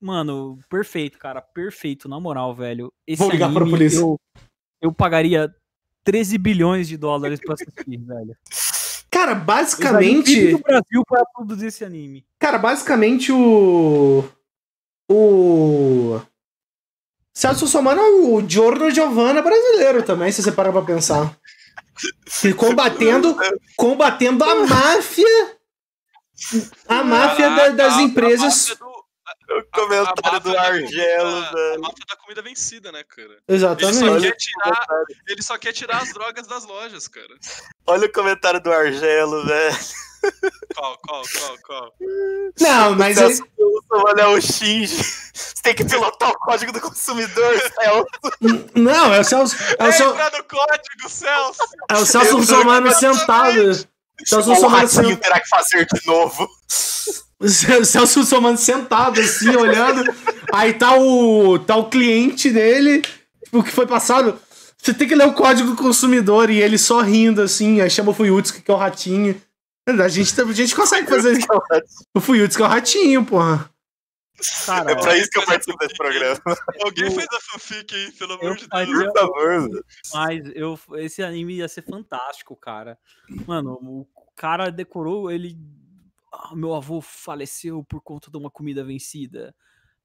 Mano, perfeito, cara. Perfeito, na moral, velho. Esse Vou ligar anime, pra polícia. Eu, eu pagaria 13 bilhões de dólares pra assistir, velho. Cara, basicamente. O Brasil para produzir esse anime. Cara, basicamente o. O. Celso Somano é o Giorno Giovanna brasileiro também, se você parar pra pensar. E combatendo, combatendo a máfia. A máfia da, das empresas. O comentário a, a do Argelo, da, velho. A máfia da comida vencida, né, cara? Exatamente. Ele só, quer tirar, ele só quer tirar as drogas das lojas, cara. Olha o comentário do Argelo, velho. Qual, qual, qual, qual? Não, mas. Celso, Olha, é o Shinji. Você tem que pilotar o código do consumidor, Celso. Não, é o Celso. É o Celso. Entra no código, Celso. É o Celso Russomano sentado. Celso Russomano sentado. terá que fazer de novo. O Celso Somando sentado assim, olhando. Aí tá o, tá o cliente dele, tipo, que foi passado. Você tem que ler o código do consumidor e ele só rindo assim. Aí chama o Fuyutsuki, que é o ratinho. A gente, a gente consegue fazer isso. O Fuyutsuki é o ratinho, porra. Cara, é pra isso que eu participo desse programa. Alguém fez a fanfic aí, pelo amor de Deus. Por favor. Mas eu, esse anime ia ser fantástico, cara. Mano, o cara decorou, ele ah, meu avô faleceu por conta de uma comida vencida.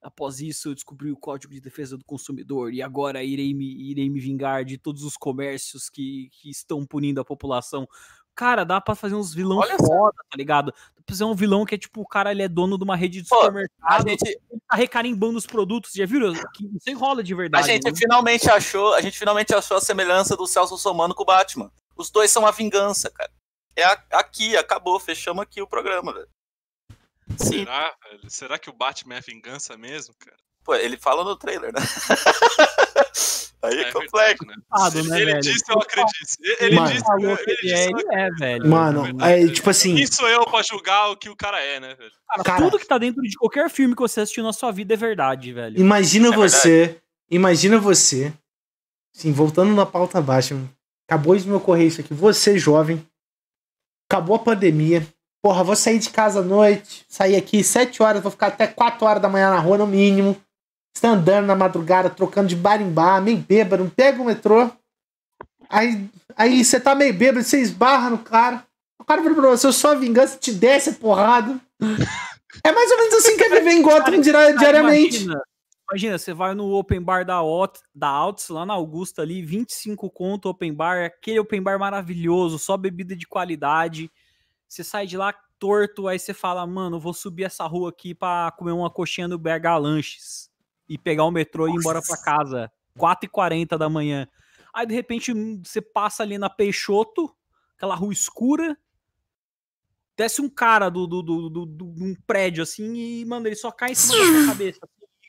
Após isso, eu descobri o Código de Defesa do Consumidor e agora irei me, irei me vingar de todos os comércios que, que estão punindo a população. cara, dá pra fazer uns vilão Olha foda, tá ligado? Dá pra fazer um vilão que é tipo, o cara ele é dono de uma rede de Pô, A supermercado, gente, ele tá recarimbando os produtos, já viram? Que isso enrola de a verdade. gente né? finalmente achou, a gente finalmente achou a semelhança do Celso Somano com o Batman. Os dois são a vingança, cara. É a- aqui, acabou, fechamos aqui o programa, velho. Sim, Será, velho? Será que o Batman é vingança mesmo, cara? pô, ele fala no trailer, né? Aí é, É complexo. verdade, né? Né, ele velho? disse, eu acredito. Ele Mano. disse, ele, que ele disse, é, ele é, velho. Mano, verdade. é tipo assim. Quem sou eu pra julgar o que o cara é, né, velho? Cara, Cara- tudo que tá dentro de qualquer filme que você assistiu na sua vida é verdade, velho. Imagina É você. Imagina você. Sim, voltando na pauta baixa. Acabou de me ocorrer isso aqui. Você, jovem. Acabou a pandemia. Porra, vou sair de casa à noite. Sair aqui 7 horas, vou ficar até 4 horas da manhã na rua, no mínimo. Você andando na madrugada, trocando de bar em bar, meio bêbado, pega o metrô. Aí, aí você tá meio bêbado, você esbarra no cara. O cara vira pra você, eu sou a vingança, te desce a porrada. É mais ou menos assim que é viver em Gotham diariamente. Imagina, imagina, você vai no open bar da, Ot, da Alts, lá na Augusta ali, 25 conto open bar, aquele open bar maravilhoso, só bebida de qualidade. Você sai de lá torto, aí você fala, mano, vou subir essa rua aqui pra comer uma coxinha no BH Lanches e pegar o metrô e ir embora pra casa, 4h40 da manhã. Aí de repente hum, você passa ali na Peixoto, aquela rua escura, desce um cara do, do, do, do- do- um prédio assim e, mano, ele só cai em cima da sua cabeça.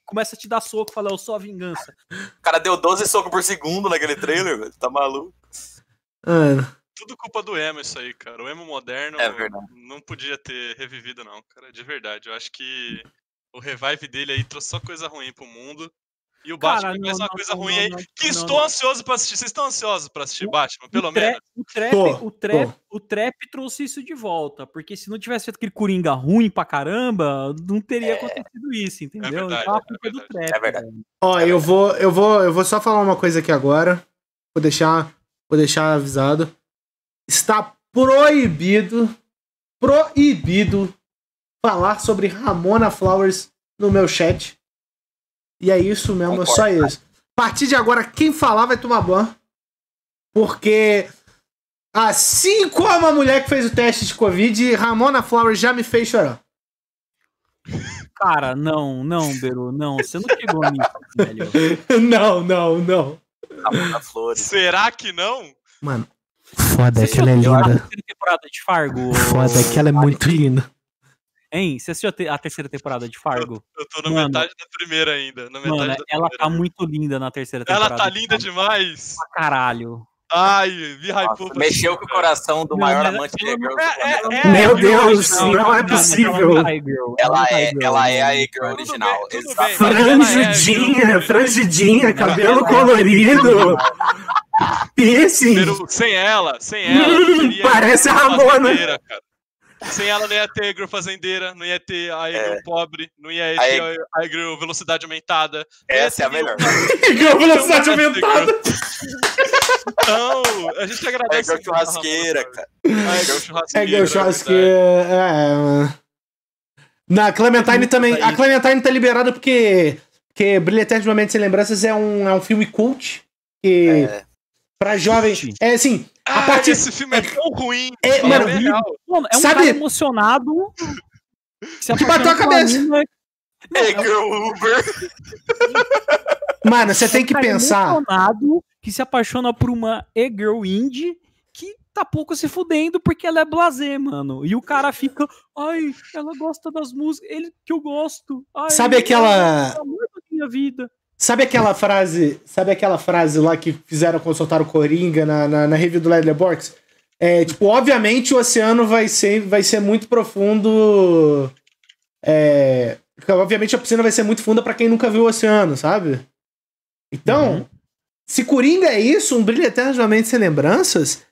Começa a te dar soco e fala, eu sou a vingança. O cara deu 12 socos por segundo naquele trailer, velho. Tá maluco. Mano. Tudo culpa do emo isso aí, cara. O emo moderno É não podia ter revivido, não, cara. De verdade. Eu acho que o revive dele aí trouxe só coisa ruim pro mundo. E o Cara, Batman não, fez uma não, coisa não, ruim não, aí. não, que não, estou não. ansioso pra assistir. Vocês estão ansiosos pra assistir O- Batman? Pelo o, tra- menos? o trap, Tô, o, trap, tô. o trap trouxe isso de volta, porque se não tivesse feito aquele Coringa ruim pra caramba, não teria acontecido isso, entendeu? verdade, então a é culpa é do verdade. trap. É verdade. Ó, eu vou, eu vou, eu vou só falar uma coisa aqui agora. Vou deixar, vou deixar avisado. Está proibido, proibido falar sobre Ramona Flowers no meu chat. E é isso mesmo, é só isso. A partir de agora, quem falar vai tomar ban. Porque assim como a mulher que fez o teste de Covid, Ramona Flowers já me fez chorar. Cara, não, não, Beru, não, você não chegou nisso, velho. não, não, não. Ramona Flores. Será que não? Mano, foda Você que ela é linda. terceira temporada de Fargo? Foda que ela é muito linda. Hein? Você assistiu a te- a terceira temporada de Fargo? Eu tô na Mano. metade da primeira ainda. Na metade Mano, da ela primeira. tá muito linda na terceira Ela temporada. tá de linda Fargo. demais. pra caralho. Ai, me hypou. Nossa, mexeu com o coração do Não, maior amante de ela não- do É, é, é, Meu girl Deus, não é cara. mas possível. Ela, não tá girl, Ela não tá é, girl, ela é a não. Tudo original. bem, tudo exato. bem, mas ela é girl. cabelo Ela é- colorido. Piercing. Sem ela, sem ela, não teria Parece a Girl Ramona. cara. Sem ela não ia ter Girl Fazendeira, não ia ter a Girl Pobre, não ia A ter a Girl Velocidade Aumentada. Essa é a ter melhor. Igual velocidade aumentada. Então, a gente É agradece. girl churrasqueira, cara. A Girl churrasqueira. É que eu é que. verdade. É, mano. Na Clementine também. A Clementine tá liberada porque. Porque Brilha Eternamente Sem Lembranças é um, é um filme cult. Que. É. Pra jovens. É assim. A Ah, partir. esse filme é tão ruim. É, fala mano, a. Mano, é um Sabe- cara emocionado. Que bateu a cabeça. mina- A-Girl Uber. Mano, você tem que pensar. emocionado que se apaixona por uma e-girl indie que tá pouco se fudendo porque ela é blasé, mano. E o cara fica, ai, ela gosta das músicas, ele que eu gosto. Ai, Sabe aquela- é minha vida. Sabe aquela frase. Sabe aquela frase lá que fizeram consultar o Coringa na, na, na review do Letterboxd? É, tipo, obviamente o oceano vai ser, vai ser muito profundo. É, obviamente a piscina vai ser muito funda pra quem nunca viu o oceano, sabe? Então, Uhum. se Coringa é isso, um brilho eternamente sem lembranças,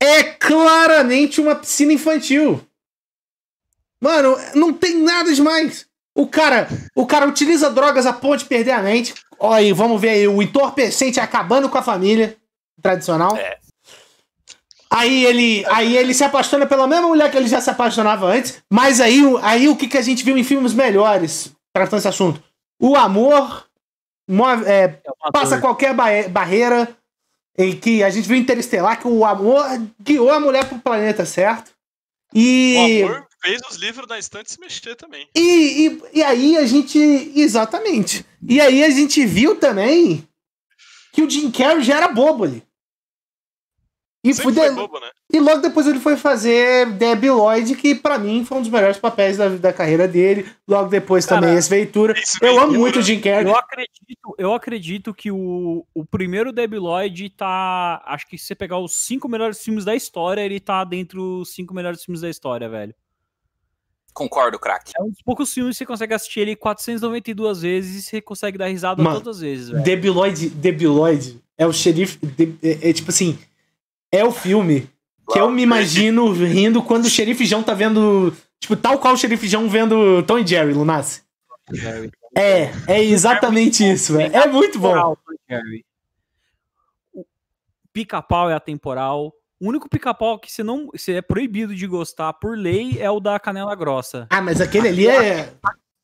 é claramente uma piscina infantil. Mano, não tem nada demais. O cara, o cara utiliza drogas a ponto de perder a mente. Olha aí, vamos ver aí, o entorpecente acabando com a família tradicional. É. Aí ele, aí ele se apaixona pela mesma mulher que ele já se apaixonava antes, mas aí, o- aí o que, que a gente viu em filmes melhores tratando esse assunto? O amor move- é, É passa qualquer ba- barreira, em que a gente viu Interestelar que o amor guiou a mulher pro planeta, certo? E. O amor fez os livros da estante se mexer também. E, e, e aí a gente. Exatamente. E aí a gente viu também que o Jim Carrey já era bobo ali. E, foi foi bobo, né? e logo depois ele foi fazer Debbie Lloyd, que pra mim foi um dos melhores papéis da, da carreira dele. Logo depois Cara, também esse Ventura. Esse Eu amo muito o Jim Carrey. Eu acredito, eu acredito que o, o primeiro Debbie Lloyd tá. Acho que se você pegar os cinco melhores filmes da história, ele tá dentro dos cinco melhores filmes da história, velho. Concordo, craque. É um dos poucos filmes que você consegue assistir ele 492 vezes e você consegue dar risada Mano, todas as vezes, velho. Debbie Lloyd é o xerife. de- é, é tipo assim. É o filme que eu me imagino rindo quando o xerife João tá vendo. Tipo, tal qual o xerife João vendo Tom e Jerry, Lunassi. É, é exatamente isso, velho. É muito bom. Pica-pau é atemporal. O único pica-pau que você não. Você é proibido de gostar por lei é o da canela grossa. Ah, mas aquele ali é.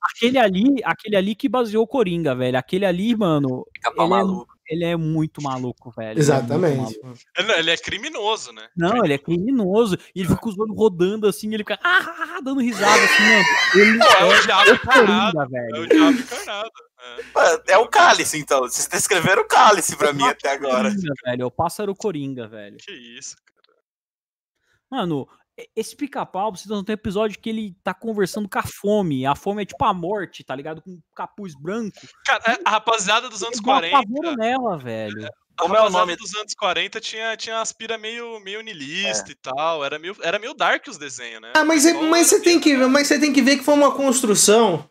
Aquele ali, aquele ali que baseou o Coringa, velho. Aquele ali, mano, Fica pau Ele é- maluco. ele é muito maluco, velho. Ele é Exatamente. maluco. Ele, ele é criminoso, né? Não, ele é criminoso. E ele fica com os olhos rodando assim, ele fica ah, ah, ah, dando risada assim, mano. Ele Pô, é o diabo é o encarnado. É o diabo encarnado. É. É o cálice, então. Vocês descreveram o cálice pra mim até agora. Coringa, velho. É o pássaro Coringa, velho. Que isso. Mano, esse pica-pau, vocês não tem episódio que ele tá conversando com a fome. A fome é tipo a morte, tá ligado? Com um capuz branco. Cara, é, a rapaziada dos anos Ele dá um 40. pavoro nela, velho. A Como é o rapaziada nome? dos anos 40 tinha, tinha as pira meio, meio niilista e tal. Era meio, era meio dark os desenhos, né? Ah, mas, é- Então, mas, você tem que, mas você tem que ver que foi uma construção.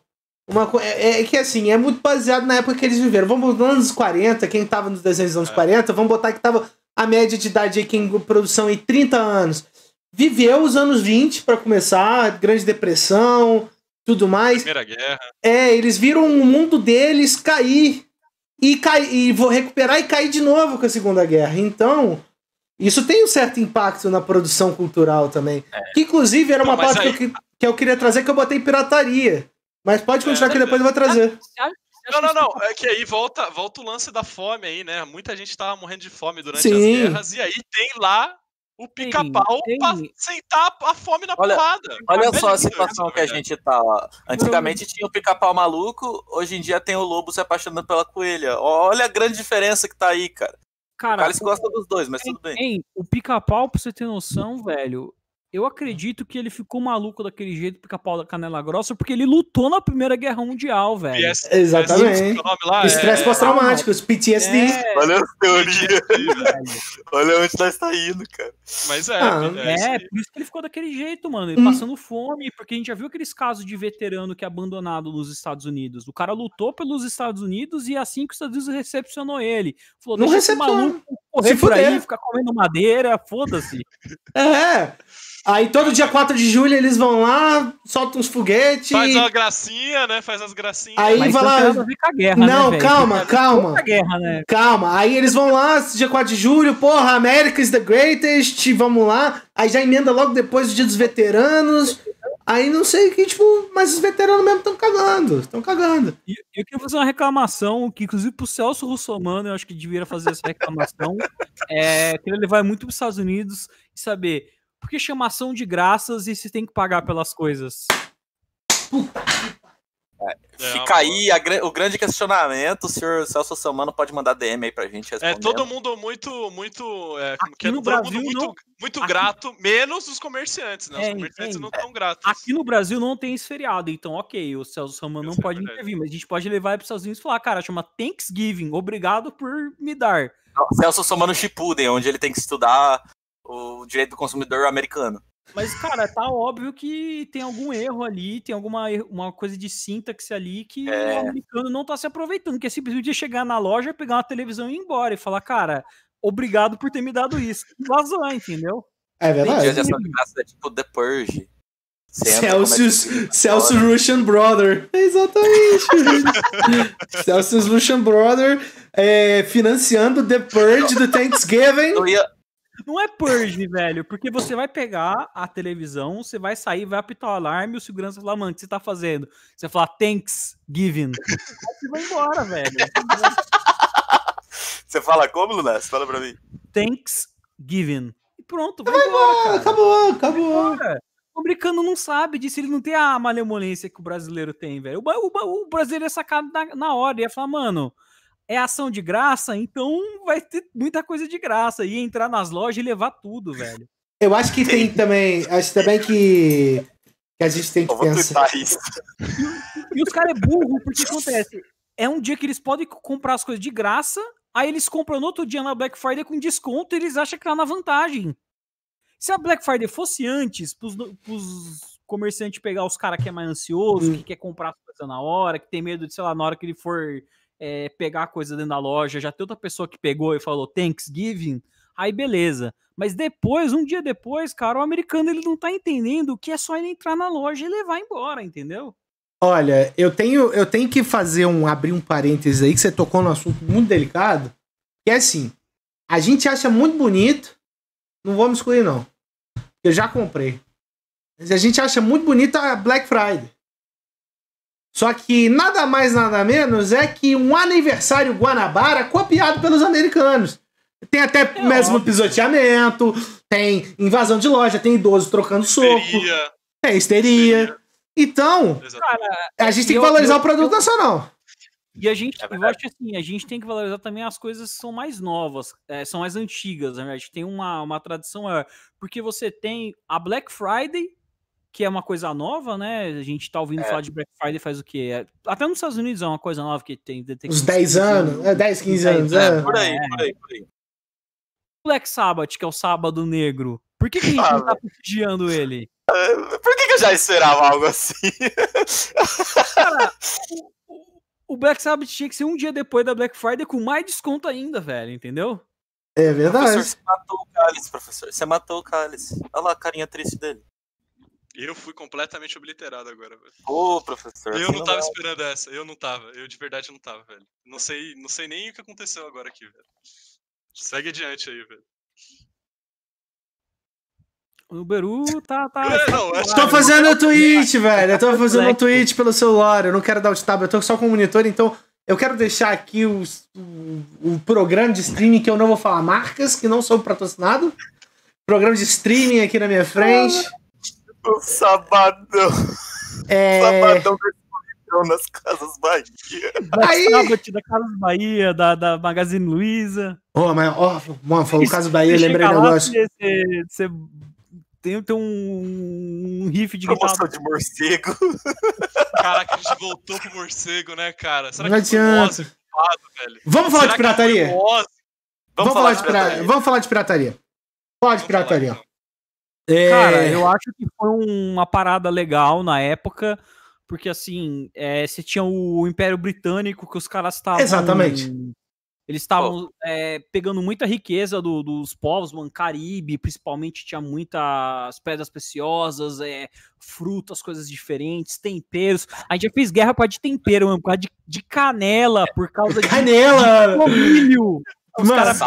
Uma, é, é que assim, é muito baseado na época que eles viveram. Vamos nos anos 40, quem tava nos desenhos dos anos É. 40, vamos botar que tava a média de idade aí, quem em produção aí 30 anos. Viveu os anos 20 pra começar, Grande Depressão, tudo mais. Primeira Guerra. É, eles viram o mundo deles cair e cair e vou recuperar e cair de novo com a Segunda Guerra. Então, isso tem um certo impacto na produção cultural também. Que inclusive era Não, uma mas parte que, eu, que- que eu queria trazer que eu botei pirataria. Mas pode continuar É, que depois eu vou trazer. Acha- você Não, não, não. É que aí volta, volta o lance da fome aí, né? Muita gente tava morrendo de fome durante Sim. as guerras. E aí tem lá o pica-pau pra sentar a fome na Olha- porrada. Olha só a situação que a gente tá. ó. Antigamente tinha o pica-pau maluco, hoje em dia tem o lobo se apaixonando pela coelha. Olha a grande diferença que tá aí, cara. O Cara, Cálice gosta dos dois, mas Hein, tudo bem. hein, o pica-pau, pra você ter noção, velho, eu acredito que ele ficou maluco daquele jeito, pica-pau da canela grossa, porque ele lutou na Primeira Guerra Mundial, velho. PS, Exatamente. Lá Estresse é- pós-traumático, os PTSD. É, Olha as teorias. velho. Olha onde nós tá indo, cara. Mas é, Ah, é, É, por isso que ele ficou daquele jeito, mano. Ele Hum. passando fome, porque a gente já viu aqueles casos de veterano que é abandonado nos Estados Unidos. O cara lutou pelos Estados Unidos e assim que os Estados Unidos recepcionou ele. Falou, Não recepciona. maluco correr Se por fuder. aí, ficar comendo madeira, foda-se. É. Aí todo dia 4 de julho eles vão lá, soltam uns foguetes. Faz uma gracinha, né? Faz as gracinhas. Aí Mas vai lá- guerra, Não, né, calma, calma. guerra, né? Calma, aí eles vão lá, dia 4 de julho, porra, America is the greatest, vamos lá. Aí já emenda logo depois o dia dos veteranos. Aí não sei o que, tipo, mas os veteranos mesmo estão cagando, estão cagando. E eu queria fazer uma reclamação, que inclusive pro Celso Russomano, eu acho que deveria fazer essa reclamação. é, que ele vai muito pros Estados Unidos e saber por que chamação de graças e se tem que pagar pelas coisas. É, Fica uma aí a o grande questionamento. O senhor Celso Samano pode mandar DM aí pra gente É todo mundo muito, muito, é, como Aqui que é? no todo mundo Brasil, muito, não. muito Aqui- grato, menos os comerciantes, né? Os É, comerciantes é. não estão gratos. Aqui no Brasil não tem esse feriado, então ok, o Celso Russomano não Isso é pode intervir, mas a gente pode levar ele pros Estados Unidos e falar, cara, chama Thanksgiving, obrigado por me dar. Celso Samano Shippuden, onde ele tem que estudar o direito do consumidor americano. Mas, cara, tá óbvio que tem algum erro ali, tem alguma erro- uma coisa de sintaxe ali que É. o americano não tá se aproveitando, que é simplesmente chegar na loja, pegar uma televisão e ir embora e falar, cara, obrigado por ter me dado isso. E Vazar, entendeu? É Tem verdade. dias de ação de graças é tipo The Purge. Celsius, a- Celsius Russian Brother. Exatamente. Celsius Russian Brother é, financiando The Purge do Thanksgiving. Eu ia, Não é purge, velho, porque você vai pegar a televisão, você vai sair, vai apitar o alarme, o segurança falar, mano, o que você tá fazendo? Você vai falar, thanks, giving. Aí você vai embora, velho. Você fala como, Lunas? Fala pra mim. Thanksgiving. E pronto, vai, vai embora. Acabou, acabou. O americano não sabe disso, ele não tem a malemolência que o brasileiro tem, velho. O, o, o brasileiro é sacado na, na hora, ia falar, mano, é ação de graça, então vai ter muita coisa de graça. E entrar nas lojas e levar tudo, velho. Eu acho que tem também. Acho também que, que a gente tem que pensar. Isso. E, e os caras é burro, porque acontece. É um dia que eles podem comprar as coisas de graça, aí eles compram no outro dia na Black Friday com desconto e eles acham que tá na vantagem. Se a Black Friday fosse antes, pros, pros comerciantes pegar os caras que é mais ansioso, hum. que quer comprar as coisas na hora, que tem medo de, sei lá, na hora que ele for é, pegar coisa dentro da loja, já tem outra pessoa que pegou e falou Thanksgiving, aí beleza. Mas depois, um dia depois, cara, o americano ele não tá entendendo que é só ele entrar na loja e levar embora, entendeu? Olha, eu tenho, eu tenho que fazer um abrir um parênteses aí que você tocou num assunto muito delicado, que é assim, a gente acha muito bonito, não vou me excluir não. Eu já comprei. Mas a gente acha muito bonita a Black Friday. Só que nada mais, nada menos é que um aniversário Guanabara copiado pelos americanos. Tem até é mesmo óbvio. pisoteamento, tem invasão de loja, tem idoso trocando soco. Histeria. É, histeria. histeria. Então, Cara, a gente tem que valorizar eu, o produto eu, nacional. E a gente, é eu acho assim, a gente tem que valorizar também as coisas que são mais novas, é, são mais antigas, né? A gente tem uma, uma tradição maior. Porque você tem a Black Friday, que é uma coisa nova, né? A gente tá ouvindo é. falar de Black Friday faz o quê? É, até nos Estados Unidos é uma coisa nova que tem. tem Uns 10 anos, é 10, 15 anos. É, por aí, por aí, por aí. Black Sabbath, que é o sábado negro, por que, que a gente ah, não tá prestigiando ele? Por que, que, eu já esperava algo assim? Cara, o Black Sabbath tinha que ser um dia depois da Black Friday com mais desconto ainda, velho, entendeu? É verdade. Professor, você matou o Cálice, professor. Você matou o Cálice. Olha lá a carinha triste dele. Eu fui completamente obliterado agora, velho. Ô, professor. Eu não tava esperando essa. Eu não tava. Eu de verdade não tava, velho. Não sei, não sei nem o que aconteceu agora aqui, velho. Segue adiante aí, velho. O Beru tá. tá, não, tá tô fazendo o tweet, velho. Eu tô fazendo um tweet pelo celular. Eu não quero dar o tab, eu tô só com o monitor, então eu quero deixar aqui o, o, o, programa de streaming que eu não vou falar marcas, que não sou patrocinado. Programa de streaming aqui na minha frente. O sabadão. É... Sabadão nas Casas Bahia. Aí... Sabbath da Casas Bahia, da, da Magazine Luiza. Ó, oh, mas, ó, oh, mano, falou Casas Bahia, lembrei do negócio. Você, você tem, tem um, um riff de Promoção guitarra. de morcego. Caraca, a gente voltou pro morcego, né, cara? Será não que adianta. velho? Vamos falar Será de pirataria? Vamos, Vamos, falar, de pirataria. Vamos falar de pirataria. Falar de pirataria. É... Cara, eu acho que foi uma parada legal na época, porque assim, é, você tinha o Império Britânico que os caras estavam. Exatamente eles estavam oh. é, pegando muita riqueza do, dos povos, mano, Caribe, principalmente tinha muitas pedras preciosas, é, frutas, coisas diferentes, temperos. A gente já fez guerra por causa de tempero, mano, por causa de, de canela, por causa canela. de milho. Os caras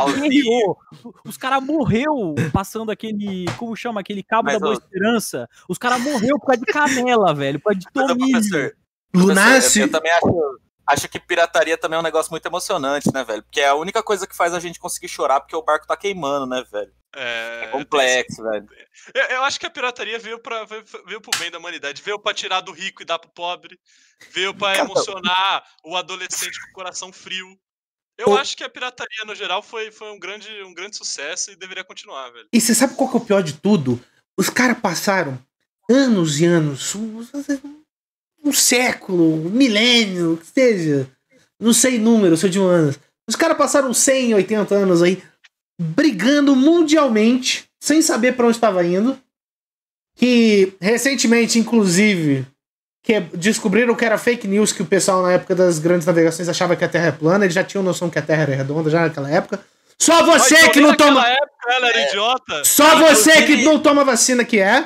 os cara morreu passando aquele, como chama, aquele cabo Mas, da boa ó, esperança. Os caras morreu por causa de canela, velho, por causa de tomilho. Lunácio. Eu, eu também acho acho que pirataria também é um negócio muito emocionante, né, velho? Porque é a única coisa que faz a gente conseguir chorar porque o barco tá queimando, né, velho? É, é complexo, velho. Eu, eu, acho que a pirataria veio, pra, veio, veio pro bem da humanidade. Veio pra tirar do rico e dar pro pobre. Veio pra emocionar o adolescente com o coração frio. Eu acho que a pirataria, no geral, foi, foi um, grande, um grande sucesso e deveria continuar, velho. E você sabe qual que é o pior de tudo? Os caras passaram anos e anos, um século, um milênio, que seja. Não sei número, sou de um ano. Os caras passaram 100, 80 anos aí brigando mundialmente, sem saber para onde estava indo. Que recentemente, inclusive, que descobriram que era fake news que o pessoal na época das grandes navegações achava que a Terra é plana, eles já tinham noção que a Terra era redonda já naquela época. Só você Mas, que não toma. Época, ela era é. idiota. Só você que não toma vacina que é.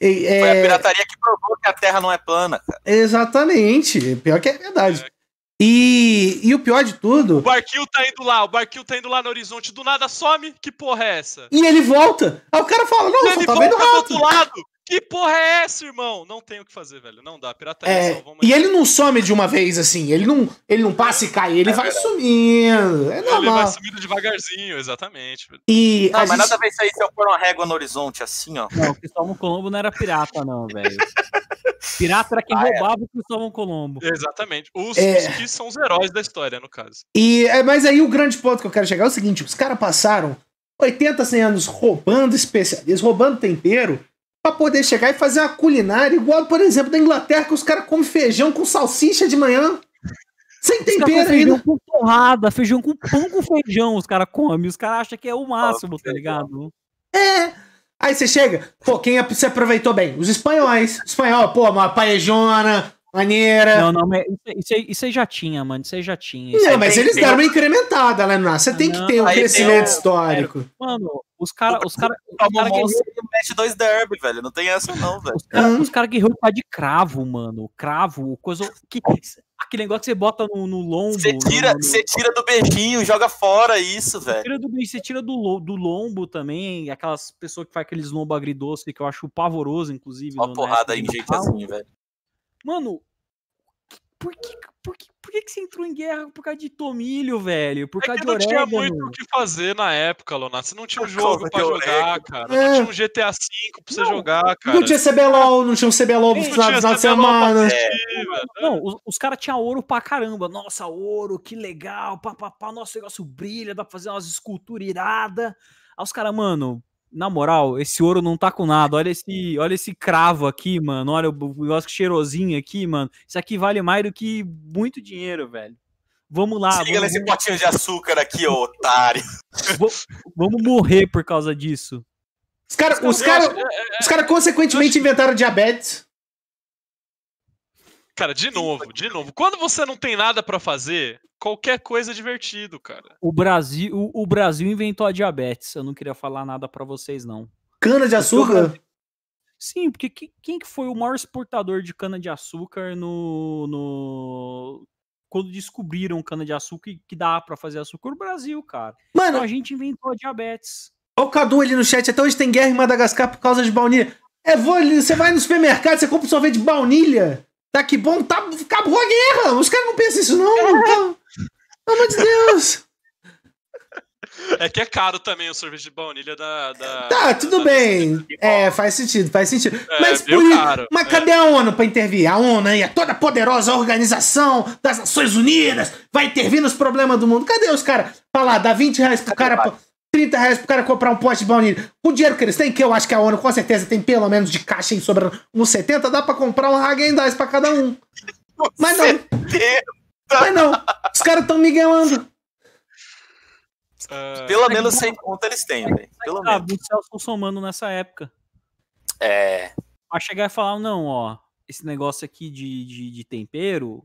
é. Foi a pirataria que provou que a Terra não é plana, cara. Exatamente. Pior que é verdade. É. E, e o pior de tudo. O barquinho tá indo lá, o barquinho tá indo lá no horizonte, do nada some. Que porra é essa? E ele volta. Aí o cara fala: Não, e só tá vendo rato. do outro lado. Que porra é essa, irmão? Não tem o que fazer, velho. Não dá. Pirataria É, salvou e ele não some de uma vez assim, ele não, ele não passa e cai, ele vai sumindo. É Ele vai normal. sumindo devagarzinho, exatamente. velho. E Não, a mas gente- nada a ver isso aí se eu pôr uma régua no horizonte, assim, ó. Não, o Cristóvão Colombo não era pirata, não, velho. Pirata era quem Ah, é. roubava o Cristóvão Colombo. Exatamente. Os, É. os que são os heróis da história, no caso. E, é, mas aí o grande ponto que eu quero chegar é o seguinte: os caras passaram 80, 100 anos roubando especialistas, roubando tempero, pra poder chegar e fazer uma culinária igual, por exemplo, da Inglaterra, que os caras comem feijão com salsicha de manhã. Sem tempero feijão ainda. com torrada, feijão com pão com feijão, os caras comem. Os caras acham que é o máximo, tá ligado? É. Aí você chega, pô, quem se aproveitou bem? Os espanhóis. Espanhol, pô, uma paejona, maneira. Não, não, mas isso, aí, isso aí já tinha, mano. Isso aí já tinha. Isso Não, mas tem- eles tem deram um- uma incrementada lá no ar. Você tem que Não, ter um tem crescimento o- histórico. Mano, os caras os cara, os cara um guerreiros monstro e mete dois derby, velho. Não tem essa, não, velho. Os caras Hum. cara guerreiros por causa de cravo, mano. Cravo, coisa. Que, aquele negócio que você bota no, no lombo. Você no- tira, no- você tira do beijinho, joga fora isso, Você velho. tira do, você tira do, do lombo também, aquelas pessoas que fazem aqueles lombo agridoce que eu acho pavoroso, inclusive. Uma no- porrada aí, Natal. assim, velho. Mano, por que, por, que, por que, que você entrou em guerra por causa de tomilho, velho? Por É causa que de não tinha orégano? muito o que fazer na época, Lonato. Você não tinha um jogo pra jogar, orégano. cara. É. Não tinha um GTA V pra você Não, jogar, cara. Não tinha CBLOL, não tinha um CBLOL no Não final, tinha de semana. É. Não, os, os caras tinham ouro pra caramba. Nossa, ouro, que legal. Pá, pá, pá, nosso negócio brilha, dá pra fazer umas esculturas iradas. Aí os caras, mano, na moral, esse ouro não tá com nada. Olha esse, olha esse cravo aqui, mano. Olha o negócio cheirosinho aqui, mano. Isso aqui vale mais do que muito dinheiro, velho. Vamos lá. Liga vamos, nesse potinho de açúcar aqui, ô otário. vamos- vamos morrer por causa disso. Os caras, os Eu cara, é, é, os cara consequentemente inventaram diabetes. Cara, de novo, de novo. Quando você não tem nada pra fazer, qualquer coisa é divertido, cara. O Brasil, o, o Brasil inventou a diabetes. Eu não queria falar nada pra vocês, não. Cana de açúcar. Sim, porque que- quem que foi o maior exportador de cana-de-açúcar no, no. Quando descobriram cana-de-açúcar e que dá pra fazer açúcar? O Brasil, cara. Então Mano, a gente inventou a diabetes. olha o Cadu ali no chat. Até hoje tem guerra em Madagascar por causa de baunilha. É, vou você vai no supermercado, você compra um sorvete de baunilha. Tá que bom, tá, acabou a guerra. Os caras não pensam isso, não. Tá, pelo amor de Deus. É que é caro também o sorvete de baunilha da. da Tá, tudo da- bem. É, faz sentido, faz sentido. É, mas, por isso- caro, mas é. cadê a ONU pra intervir? A ONU aí, a toda poderosa organização das Nações Unidas, vai intervir nos problemas do mundo. Cadê os caras? Falar, dá 20 reais pro cara, vai? 30 reais pro cara comprar um pote de baunilha. O dinheiro que eles têm, que eu acho que a ONU com certeza tem pelo menos de caixa em sobrando uns 70, dá pra comprar um Häagen-Dazs pra cada um. Mas não, mas não. Os caras tão miguelando. Ah, Pelo menos sem conta eles têm, velho. Pelo Ah, menos. Celso somando nessa época. É. Pra chegar e falar, não, ó, esse negócio aqui de, de, de tempero,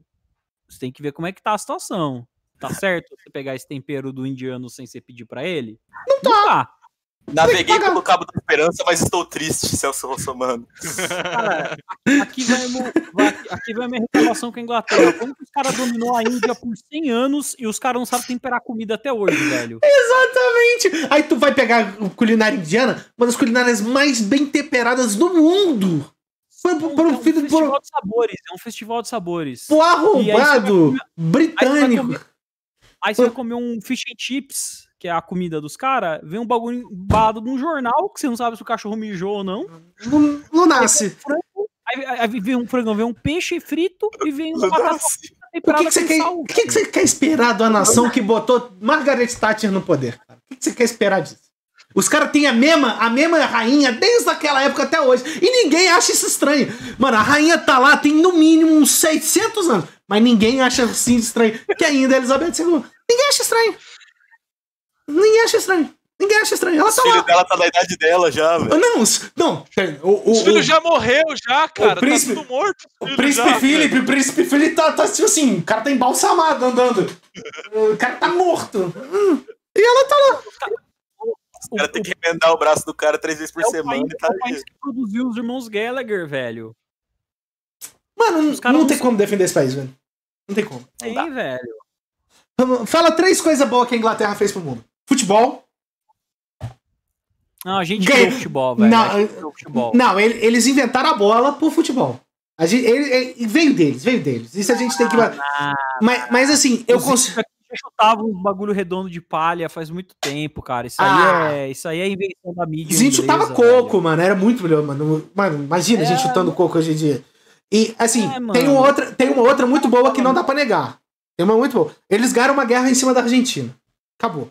você tem que ver como é que tá a situação. Tá certo você pegar esse tempero do indiano sem você pedir pra ele? Não tá. Naveguei pagar. pelo Cabo da Esperança, mas estou triste, Celso Russomano. Cara, aqui vai, mo- vai- aqui vai a minha reclamação com a Inglaterra. Como que os caras dominou a Índia por 100 anos e os caras não sabem temperar comida até hoje, velho? Exatamente. Aí tu vai pegar a culinária indiana, uma das culinárias mais bem temperadas do mundo. Foi por, por É um por festival um de sabores, é um festival de sabores. por vai arrombado britânico. Aí você vai comer um fish and chips, que é a comida dos caras, vem um bagulho embalado num jornal, que você não sabe se o cachorro mijou ou não. Não, não nasce. Frango, aí, aí vem um frango, vem um peixe frito e vem uma batata O que, que, você quer, o que, que você quer esperar da nação que botou Margaret Thatcher no poder? cara? O que, que você quer esperar disso? Os caras têm a mesma, a mesma rainha desde aquela época até hoje. E ninguém acha isso estranho. Mano, a rainha tá lá tem no mínimo uns 600 anos. Mas ninguém acha assim estranho. Que ainda é Elizabeth II. Ninguém acha estranho. Ninguém acha estranho. Ninguém acha estranho. Ela O tá filho lá. dela tá na idade dela já, velho. Não, não. O, o, Os filhos o- já morreu já, cara. príncipe- Tá tudo morto. O príncipe já, Felipe, velho. o príncipe Felipe tá, tá tipo assim, o cara tá embalsamado andando. O cara tá morto. Hum. E ela tá lá. O cara tem que remendar o braço do cara três vezes por é o semana país, e tá é o ali. país que produziu os irmãos Gallagher, velho. Mano, Os caras não não tem como defender esse país, velho. Não tem como. Tem, dá. velho. Fala três coisas boas que a Inglaterra fez pro mundo: futebol, Não, a gente ganhou futebol, velho. Não, futebol. Não, ele- eles inventaram a bola pro futebol. A gente, ele- ele- veio deles, veio deles. Isso a gente tem que. Mas, mas assim, eu consigo. já chutavam uns bagulho redondo de palha faz muito tempo, cara. Isso aí, Ah. é, isso aí é invenção da mídia. A gente chutava inglesa, velho. coco, mano. Era muito melhor, mano. Mano, imagina a gente É, chutando coco hoje em dia. E, assim, É, mano. tem, uma outra, tem uma outra muito boa que não dá pra negar. Tem uma muito boa. Eles ganharam uma guerra em cima da Argentina. Acabou.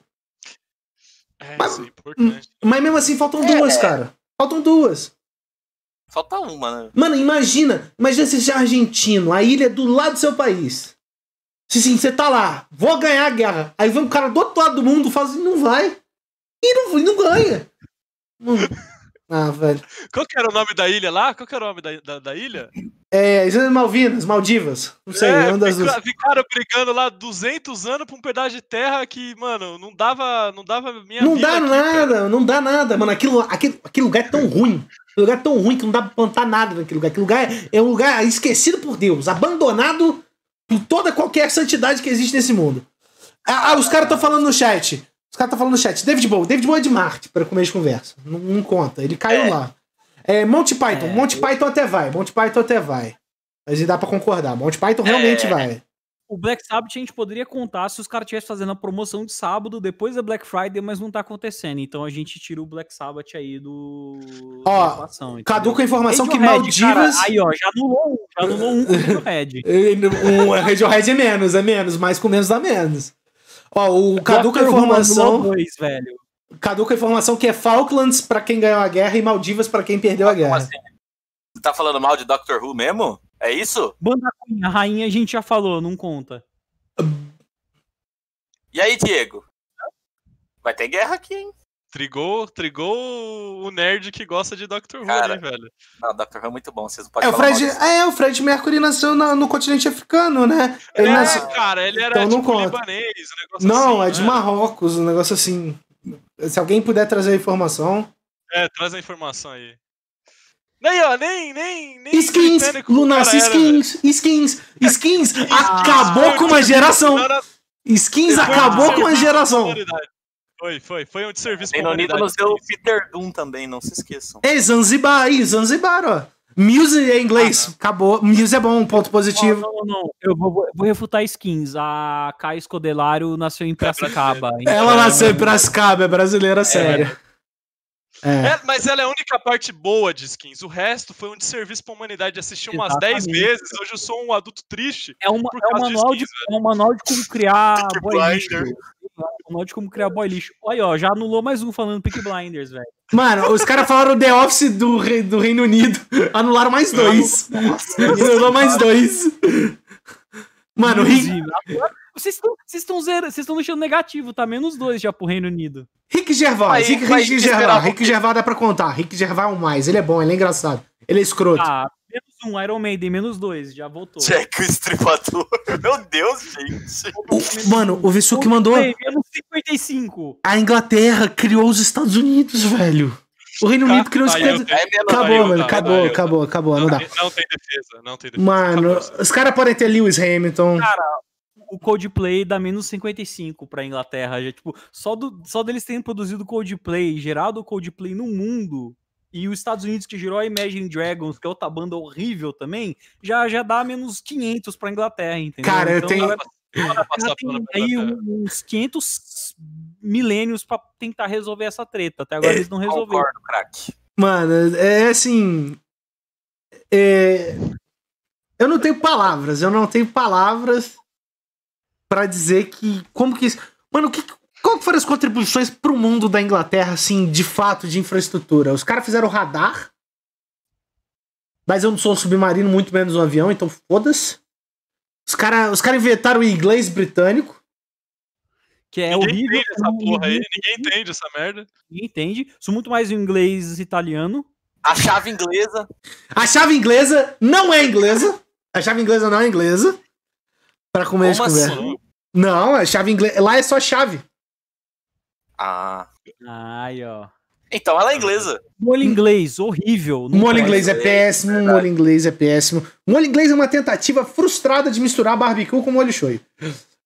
É, Mas- isso é importante. Mas mesmo assim, faltam É. duas, cara. Faltam duas. Falta uma, né? Mano, imagina. Imagina você ser argentino, a ilha é do lado do seu país. Se sim, você tá lá, vou ganhar a guerra. Aí vem um cara do outro lado do mundo e fala assim, não vai. E não, e não ganha. Hum. Ah, velho. Qual que era o nome da ilha lá? Qual que era o nome da, da, da ilha? É, Islas Malvinas, Maldivas. Não sei, é, uma das duas. fica- ficaram brigando lá 200 anos pra um pedaço de terra que, mano, não dava, não dava minha Não dá aqui, nada, cara. não dá nada, mano. Aquilo, aquele, aquele lugar é tão ruim. Aquele lugar é tão ruim que não dá pra plantar nada naquele lugar. Aquele lugar é, é um lugar esquecido por Deus, abandonado por toda qualquer santidade que existe nesse mundo. Ah, ah, os caras estão falando no chat. Os caras estão falando no chat. David Bowie. David Bowie é de Marte, para começo de conversa. Não, não conta. Ele caiu É. lá. É, Monty Python. É, Monty Python até vai. Monty Python até vai. Mas dá pra concordar. Monty Python realmente É. vai. O Black Sabbath a gente poderia contar se os caras estivessem fazendo a promoção de sábado depois da Black Friday, mas não tá acontecendo. Então a gente tira o Black Sabbath aí do. Ó, da equação, entendeu? Cadu com a informação que Radiohead, cara, Maldivas. aí, ó, já anulou um, já anulou um com o Radiohead. Um Radiohead é menos, é menos, mas com menos dá menos. Ó, o Cadu com a Dr. Who informação. anulou dois, velho. Cadu com a informação que é Falklands pra quem ganhou a guerra e Maldivas pra quem perdeu a Como guerra. assim? Você tá falando mal de Doctor Who mesmo? É isso? Banda a rainha a gente já falou, não conta. E aí, Diego? Vai ter guerra aqui, hein? Trigou, trigou o nerd que gosta de Doctor Who Cara, ali, velho. Não, Doctor Who é muito bom, vocês não podem É o, Fred, é, o Fred Mercury nasceu na- no continente africano, né? Ele é, nasceu- cara, ele era Então não tipo conta. libanês, um negócio Não, assim, é de né? Marrocos, um negócio assim. Se alguém puder trazer a informação. É, traz a informação aí. Nem, ó, nem, nem, nem Skins, Lunas, skins, skins, skins, acabou com uma geração. Era- Skins acabou com uma geração. Foi, foi, foi um desserviço pra Reino Unido humanidade. nos deu o Peter Doom também, não se esqueçam. É Zanzibar aí, Zanzibar, ó. Muse é inglês, acabou. Muse é bom, ponto positivo. Não, não, não. Eu vou, vou- vou refutar skins. A Kai Scodelário nasceu em Piracicaba. então- Ela nasceu em Piracicaba, é brasileira séria. É. É, mas ela é a única parte boa de skins. O resto foi um desserviço pra humanidade. Assistir umas 10 Exatamente. vezes. Hoje eu sou um adulto triste. É, uma, é, um de manual de, skins, é um manual de como criar De como criar boy lixo. Olha, ó, já anulou mais um falando Peak Blinders, velho. Mano, os caras falaram The Office do, Re- do Reino Unido. Anularam mais dois. Anulou mais dois. Mano, Rick, Vocês estão vocês estão deixando negativo, tá? Menos dois já pro Reino Unido. Rick Gervais. Aí, Rick, Rick esperar Gervais. Rick Gervais dá pra contar. Rick Gervais é um mais. Ele é bom, ele é engraçado. Ele é escroto. Ah, menos um, Iron Maiden, menos dois, já voltou. Jack o Estripador. Meu Deus, gente. O- mano, o Vissuki mandou. Menos 55. A Inglaterra criou os Estados Unidos, velho. O Reino Unido criou os Estados Unidos. É Acabou, mano. tá, Acabou, eu acabou, acabou. Não dá. Não tem defesa, não tem defesa. Mano, os caras podem ter Lewis Hamilton. O Coldplay dá menos 55 pra Inglaterra. Já, tipo, só, do, só deles terem produzido Coldplay, gerado o Coldplay no mundo, e os Estados Unidos que gerou a Imagine Dragons, que é outra banda horrível também, já, já dá menos 500 pra Inglaterra, entendeu? Cara, eu Então, tenho- ela- ela passar tem aí Inglaterra. uns 500 milênios pra tentar resolver essa treta. Até agora eles não resolveram. Concordo, craque. Mano, é assim. é, Eu não tenho palavras, eu não tenho palavras pra dizer que. Como que isso. Mano, que, qual que foram as contribuições pro mundo da Inglaterra, assim, de fato, de infraestrutura? Os caras fizeram radar. Mas eu não sou um submarino, muito menos um avião, então foda-se. Os caras os cara inventaram o inglês britânico. Que é Ninguém horrível. entende essa não- porra aí, ninguém- entende essa merda. Ninguém entende. Sou muito mais o inglês italiano. A chave inglesa. A chave inglesa não é inglesa. A chave inglesa não é inglesa. Pra comer de Como conversa. assim? Não, a chave inglesa. Lá é só chave. Ah. Ai, ó. Então ela é inglesa. Molho inglês, horrível. Molho pode. inglês é péssimo, verdade. molho inglês é péssimo. Molho inglês é uma tentativa frustrada de misturar barbecue com molho shoyu.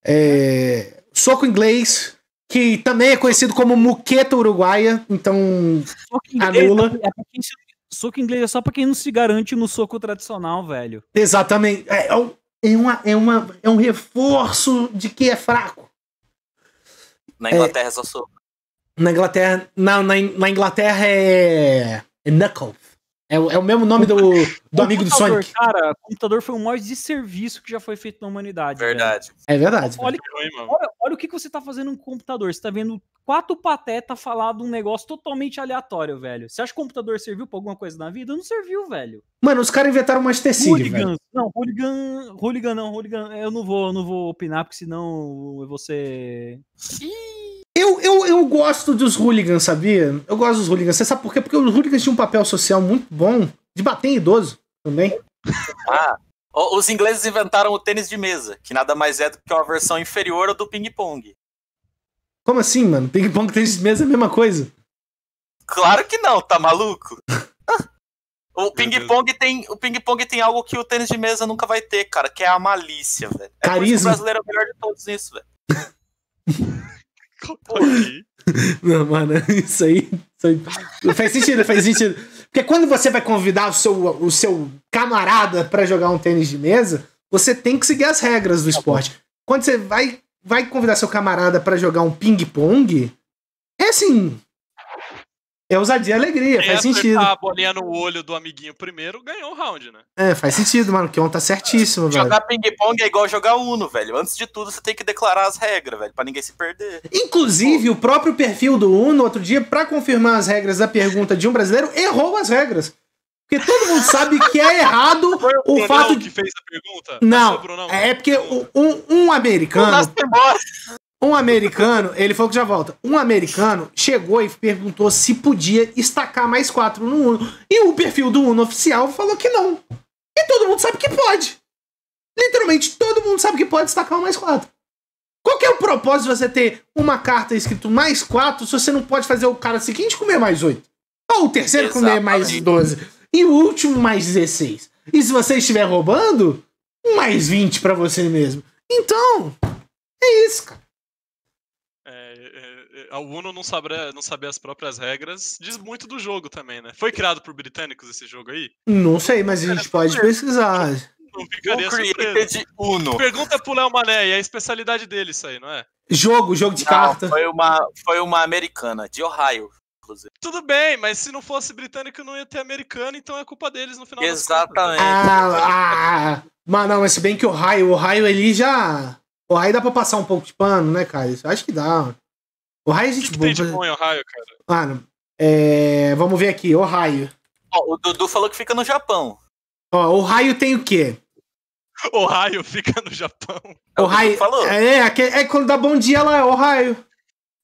É... Soco inglês, que também é conhecido como muqueta uruguaia, então Soco inglês, Anula. é pra quem se- soco inglês é só pra quem não se garante no soco tradicional, velho. exatamente é, é um- é uma, é, uma, é um reforço de que é fraco. Na Inglaterra só sou. Na Inglaterra, na, In- na Inglaterra é, é Knuckle. É, o- é o mesmo nome do, do amigo do Computador, Sonic. Cara, computador foi o maior desserviço que já foi feito na humanidade. velho. Verdade. É verdade. Olha, olha, olha o que que você tá fazendo no computador. Você tá vendo quatro patetas falar de um negócio totalmente aleatório, velho. Você acha que o computador serviu pra alguma coisa na vida? Não serviu, velho. Mano, os caras inventaram uma Seed, velho. Não, hooligan. Hooligan não, hooligan. Eu não vou, eu não vou opinar, porque senão eu vou ser. Eu, eu, gosto dos hooligans, sabia? Eu gosto dos hooligans. Você sabe por quê? Porque os hooligans tinham um papel social muito bom de bater em idoso também. Ah, os ingleses inventaram o tênis de mesa, que nada mais é do que uma versão inferior ao do ping-pong. Como assim, mano? Ping-pong tênis de mesa é a mesma coisa. Claro que não, tá maluco? O ping-pong tem, o ping-pong tem algo que o tênis de mesa nunca vai ter, cara, que é a malícia, velho. É por isso que Carisma. o brasileiro é o melhor de todos nisso, velho. Não, mano, isso aí, isso aí- Faz sentido, faz sentido. Porque quando você vai convidar o seu, o seu camarada pra jogar um tênis de mesa, você tem que seguir as regras do esporte. Quando você vai, vai convidar seu camarada pra jogar um ping-pong, é assim. É ousadia e alegria, Quem faz sentido. a bolinha no olho do amiguinho primeiro ganhou o round, né? É, faz sentido, mano. O Kion tá certíssimo, velho. Jogar ping-pong é igual jogar Uno, velho. Antes de tudo, você tem que declarar as regras, velho, pra ninguém se perder. Inclusive, o próprio perfil do Uno, outro dia, pra confirmar as regras da pergunta de um brasileiro, errou as regras. Porque todo mundo sabe que é errado Foi o Brunão fato de. que fez a pergunta? Não, foi o Brunão? é porque um, um americano. Um americano, ele falou que já volta. Um americano chegou e perguntou se podia estacar mais quatro no Uno. E o perfil do Uno oficial falou que não. E todo mundo sabe que pode. Literalmente, todo mundo sabe que pode estacar um mais quatro. Qual que é o propósito de você ter uma carta escrito mais quatro se você não pode fazer o cara seguinte comer mais oito? Ou o terceiro comer mais Exatamente. 12? E o último mais 16? E se você estiver roubando, mais 20 pra você mesmo. Então, é isso, cara. O Uno não saber, não saber as próprias regras diz muito do jogo também, né? Foi criado por britânicos esse jogo aí? Não sei, mas a gente pode pesquisar. Não O ficaria surpreso. Created Uno. Pergunta pro Léo Mané, e é a especialidade dele isso aí, não é? Jogo, jogo de Não, carta. foi uma, foi uma americana, de Ohio, inclusive. Tudo bem, mas se não fosse britânico não ia ter americano, então é culpa deles no final. Exatamente. Ah, ah, mas não, mas se bem que o raio, o raio ele já. O raio dá pra passar um pouco de pano, né, cara? Isso, acho que dá. O raio é O que, gente que tem de boa. bom em Ohio, cara? Mano, é, vamos ver aqui, o raio. Ó, o Dudu falou que fica no Japão. Ó, o raio tem o quê? Ohio fica no Japão. O raio. falou. É, aque- é quando dá bom dia lá, é o raio.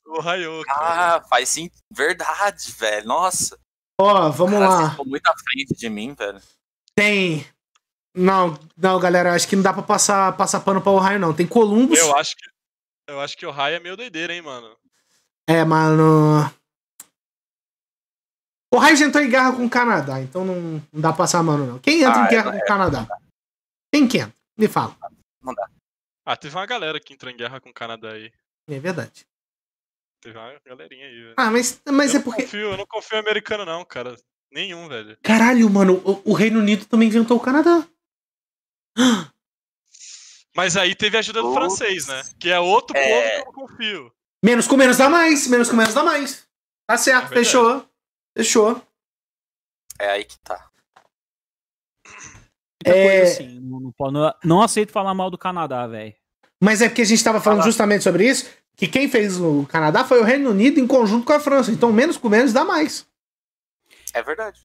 Ohio, cara. Ah, faz sim. Verdade, velho. Nossa. Ó, vamos Cara, lá. vocês muito à frente de mim, velho. Tem. Não, não, galera, acho que não dá pra passar, passar pano pra Ohio, não. Tem Columbus. Eu acho que. Eu acho que Ohio é meio doideira, hein, mano. É, mano. O já entrou em guerra com o Canadá, então não, não dá pra passar a mano, não. Quem entra Ah, em guerra é, com o Canadá? Quem que entra? Me fala. Ah, teve uma galera que entrou em guerra com o Canadá aí. É verdade. Teve uma galerinha aí, velho. Ah, mas, mas eu é não porque. confio, eu não confio em americano, não, cara. Nenhum, velho. Caralho, mano, o, o Reino Unido também inventou o Canadá. Mas aí teve a ajuda do Putz. francês, né? Que é outro É. povo que eu não confio. Menos com menos dá mais. Menos com menos dá mais. Tá certo, É fechou. Fechou. É aí que tá. Muita É. coisa assim. Não, não, não- aceito falar mal do Canadá, velho. Mas é porque a gente tava falando Ah. justamente sobre isso. Que quem fez o Canadá foi o Reino Unido em conjunto com a França. Então, menos com menos dá mais. É verdade.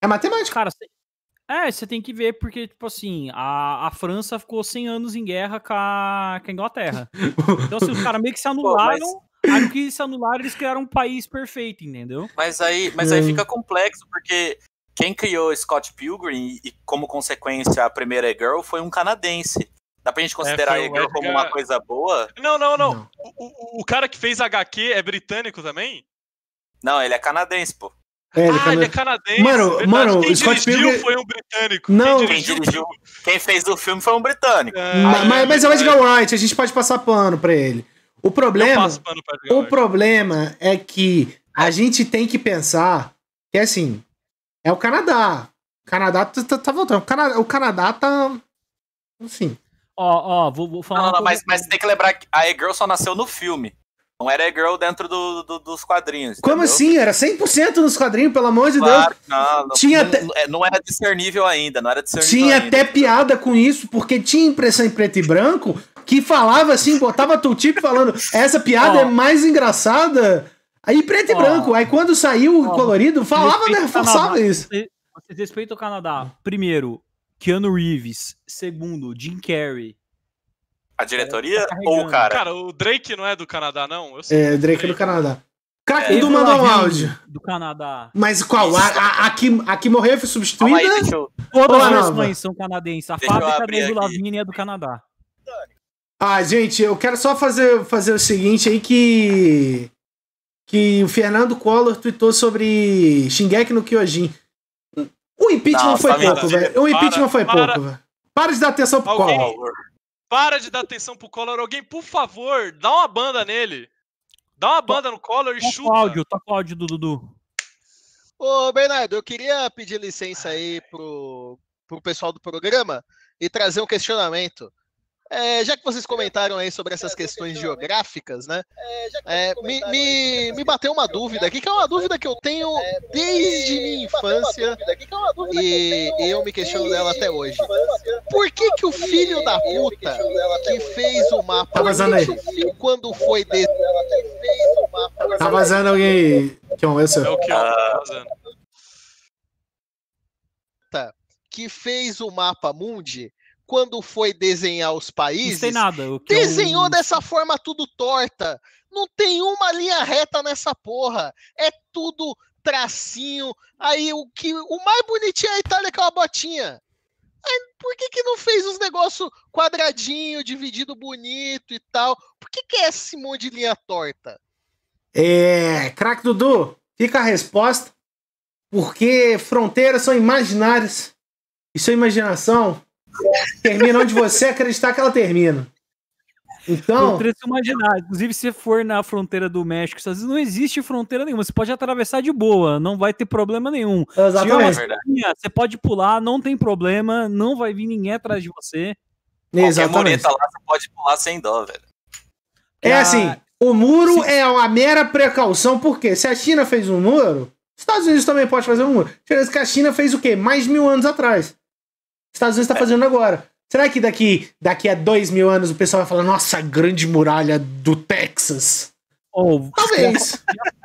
É matemática. Cara, é, você tem que ver, porque, tipo assim, a, a França ficou 100 anos em guerra com a, com a Inglaterra. Então, assim, os caras meio que se anularam. Aí, no que se anularam, eles criaram um país perfeito, entendeu? Mas aí, mas aí Hum. fica complexo, porque quem criou Scott Pilgrim e, como consequência, a primeira E-Girl foi um canadense. Dá pra gente considerar foi a o E-Girl como uma coisa boa? Não, não, não. Não. O, o- o cara que fez HQ é britânico também? Não, ele é canadense, pô. É, ele ah, cana- ele é canadense. Mano, verdade. mano, Quem o Scott dirigiu Pilgrim- foi um britânico. Não. Quem dirigiu, quem fez o filme foi um britânico. É, Ma- mas, mas é o. Edgar Wright, a gente pode passar pano pra ele. O problema, passo pano pra Edgar o problema é que a gente tem que pensar que assim, é o Canadá. O Canadá tá, tá- tá voltando. O Canadá, o Canadá tá. Assim. Ó, ó, vou, vou falar. Não, não, não, mas, mas tem que lembrar que a E-Girl só nasceu no filme. Não era E-Girl dentro do, do- dos quadrinhos. Como entendeu? assim? Era 100% nos quadrinhos, pelo amor de Deus. Não, não, Tinha não, até- não- é, não era discernível ainda, não era discernível Tinha ainda. até piada com isso, porque tinha impressão em preto e branco que falava assim, botava tu tipo falando, essa piada Ó. é mais engraçada. Aí preto e Ó. branco. Aí quando saiu o Ó, colorido, falava, né? Forçava isso. Você, vocês respeitam o Canadá. Primeiro, Keanu Reeves. Segundo, Jim Carrey. A diretoria Tá ou o cara? Cara, o Drake não é do Canadá, não? Eu sei. É, Drake do Canadá. Crack É, do Avril mandou um áudio. Do Canadá. Mas qual? A, a, a, que, a que morreu foi substituída? aí, eu. Todas as versões são canadenses. A Deixa fábrica da aqui. Lavigne é do Canadá. Ah, gente, eu quero só fazer, fazer o seguinte aí que. Que o Fernando Collor tweetou sobre Shingeki no Kyojin. O impeachment Não, foi tá pouco, velho. O impeachment Para, foi para. pouco, velho. Para de dar atenção pro Collor. Para de dar atenção pro Collor. Alguém, por favor, dá uma banda nele. Dá uma banda no Collor e Toca chuta. o áudio, toca o áudio do Dudu. Ô, Bernardo, eu queria pedir licença aí pro, pro pessoal do programa e trazer um questionamento. É, já que vocês comentaram aí sobre essas questões geográficas, né? É, me, me, me bateu uma dúvida aqui, que é uma dúvida que eu tenho desde minha infância e eu me questiono dela até hoje. Por que que o filho da puta que fez o mapa, Tá vazando aí. quando foi de... Tá vazando alguém aí. John, eu É o que Ah. tá fazendo. que fez o mapa mundi, quando foi desenhar os Não países, tem nada. O que é desenhou um- dessa forma tudo torta. Não tem uma linha reta nessa porra. É tudo tracinho. Aí o que o mais bonitinho é a Itália com a botinha. Aí, por que que não fez os negócios quadradinho, dividido bonito e tal? Por que que é esse monte de linha torta? É, craque Dudu, fica a resposta. Porque fronteiras são imaginárias. E sua imaginação termina onde você acreditar que ela termina. Então, imaginar. Inclusive, se for na fronteira do México, às vezes não existe fronteira nenhuma. Você pode atravessar de boa, não vai ter problema nenhum. Exatamente. linha, você pode pular, não tem problema, não vai vir ninguém atrás de você. Qualquer Exatamente. mureta lá, você pode pular sem dó, velho. É Ah, assim, o muro é uma mera precaução, porque se a China fez um muro, os Estados Unidos também pode fazer um muro. A diferença é que a China fez o quê? Mais de mil anos atrás. Os Estados Unidos está fazendo agora. Será que daqui, daqui a dois mil anos o pessoal vai falar, nossa, a grande muralha do Texas? Ou Talvez.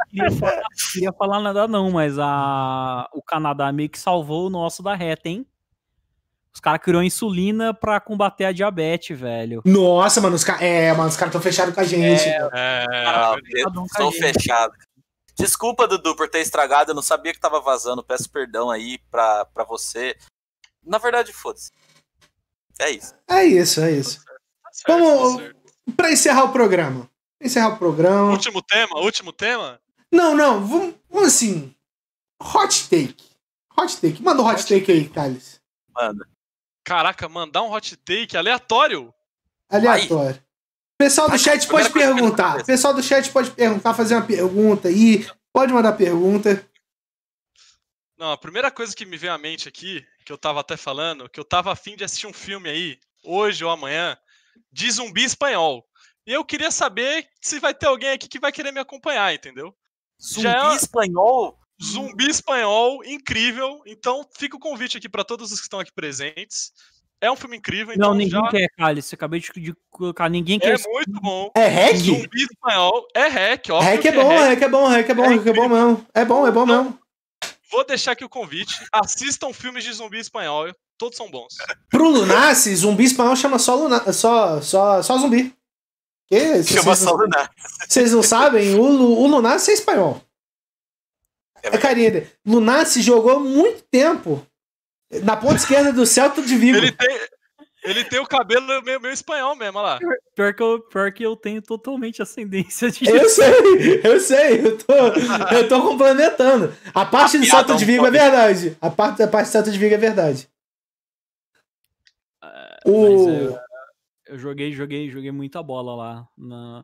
queria falar, queria falar nada não, mas a, o Canadá meio que salvou o nosso da reta, hein? Os caras criou insulina pra combater a diabetes, velho. Nossa, mano, os caras. É, mano, os caras estão fechados com a gente. É, Ah, cada um com a Estou gente. fechado. Desculpa, Dudu, por ter estragado. Eu não sabia que tava vazando. Peço perdão aí pra, pra você. Na verdade, foda-se. É isso. É isso, é isso. tá certo, Vamos- tá. Pra encerrar o programa. Encerrar o programa. Último tema, último tema? Não, não, vamos, vamos assim. Hot take. Hot take. Manda o hot, Hot take aí, Thales. Manda. Caraca, mandar um hot take aleatório? Aleatório. Pessoal do chat pode perguntar. Pessoal do chat pode perguntar, fazer uma pergunta aí. Pode mandar pergunta. Não, a primeira coisa que me veio à mente aqui, que eu tava até falando, que eu tava afim de assistir um filme aí, hoje ou amanhã, de zumbi espanhol. E eu queria saber se vai ter alguém aqui que vai querer me acompanhar, entendeu? Zumbi Já é- espanhol? Zumbi espanhol, incrível. Então fica o convite aqui pra todos os que estão aqui presentes. É um filme incrível, então não, ninguém já quer, Cálice. Acabei de, colocar, ninguém quer. é muito bom. É hack? Zumbi espanhol é hack, óbvio Hack que é bom, hack. é bom, hack é bom, É hack é bom mesmo. É bom, é bom mesmo. Vou deixar aqui o convite. Assistam filmes de zumbi espanhol, todos são bons. Pro Lunace, zumbi espanhol chama só, luna, só, só, só zumbi. Que, se Chama vocês, só não, Lunar. vocês não sabem, o, o Lunace é espanhol. É carinha dele. Lunace jogou muito tempo na ponta esquerda do Celta de Vigo. Ele tem, ele tem o cabelo meio, meio espanhol mesmo, olha lá. Pior que, eu, pior que eu tenho totalmente ascendência de. Eu sei, eu sei, eu tô, eu tô complementando. A parte do um de Vigo é verdade. A parte da parte do Celta de Vigo é verdade. Mas O... eu, eu joguei, joguei, joguei muita bola lá. na-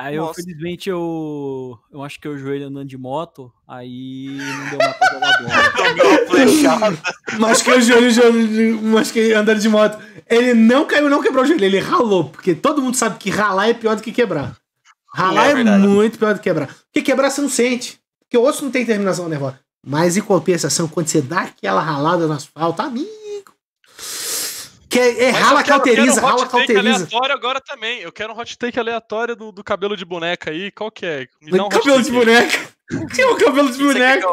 Aí, eu, infelizmente, eu, eu acho que eu joelho andando de moto, aí não deu mais pra jogar bola. Tomei uma flechada. Mas que o joelho, joelho mas que andando de moto. Ele não caiu, não quebrou o joelho, ele ralou. Porque todo mundo sabe que ralar é pior do que quebrar. Ralar É é, muito pior do que quebrar. Porque quebrar você não sente. Porque o osso não tem terminação nervosa. Mas em compensação, quando você dá aquela ralada no asfalto, amigo. Que é, é rala, cauteriza, quero um rala, hot take cauteriza. aleatório agora também. Eu quero um hot take aleatório do, do cabelo de boneca aí. Qual que é? Me dá um cabelo de boneca. Que é o cabelo de boneca?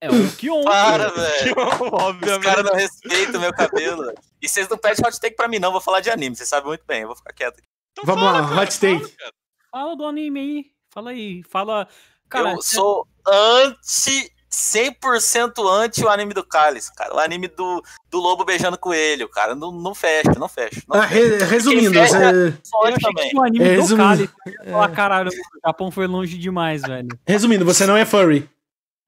É o Kion. Para, velho. Os caras não respeitam o meu cabelo. E vocês não pedem hot take pra mim, não. Vou falar de anime. Vocês sabem muito bem. Eu vou ficar quieto. aqui. Então Vamos fala, lá, cara, hot take. fala. Fala do anime aí. Fala aí. Fala. Cara, eu sou anti. 100% anti o anime do Cálice, cara. O anime do, do lobo beijando coelho, cara. Não, não fecha, não fecha. Não Ah, re- resumindo, fecha- você- eu também. que o anime É, do. Kali. Ah, caralho, o Japão foi longe demais, velho. resumindo, você não é furry.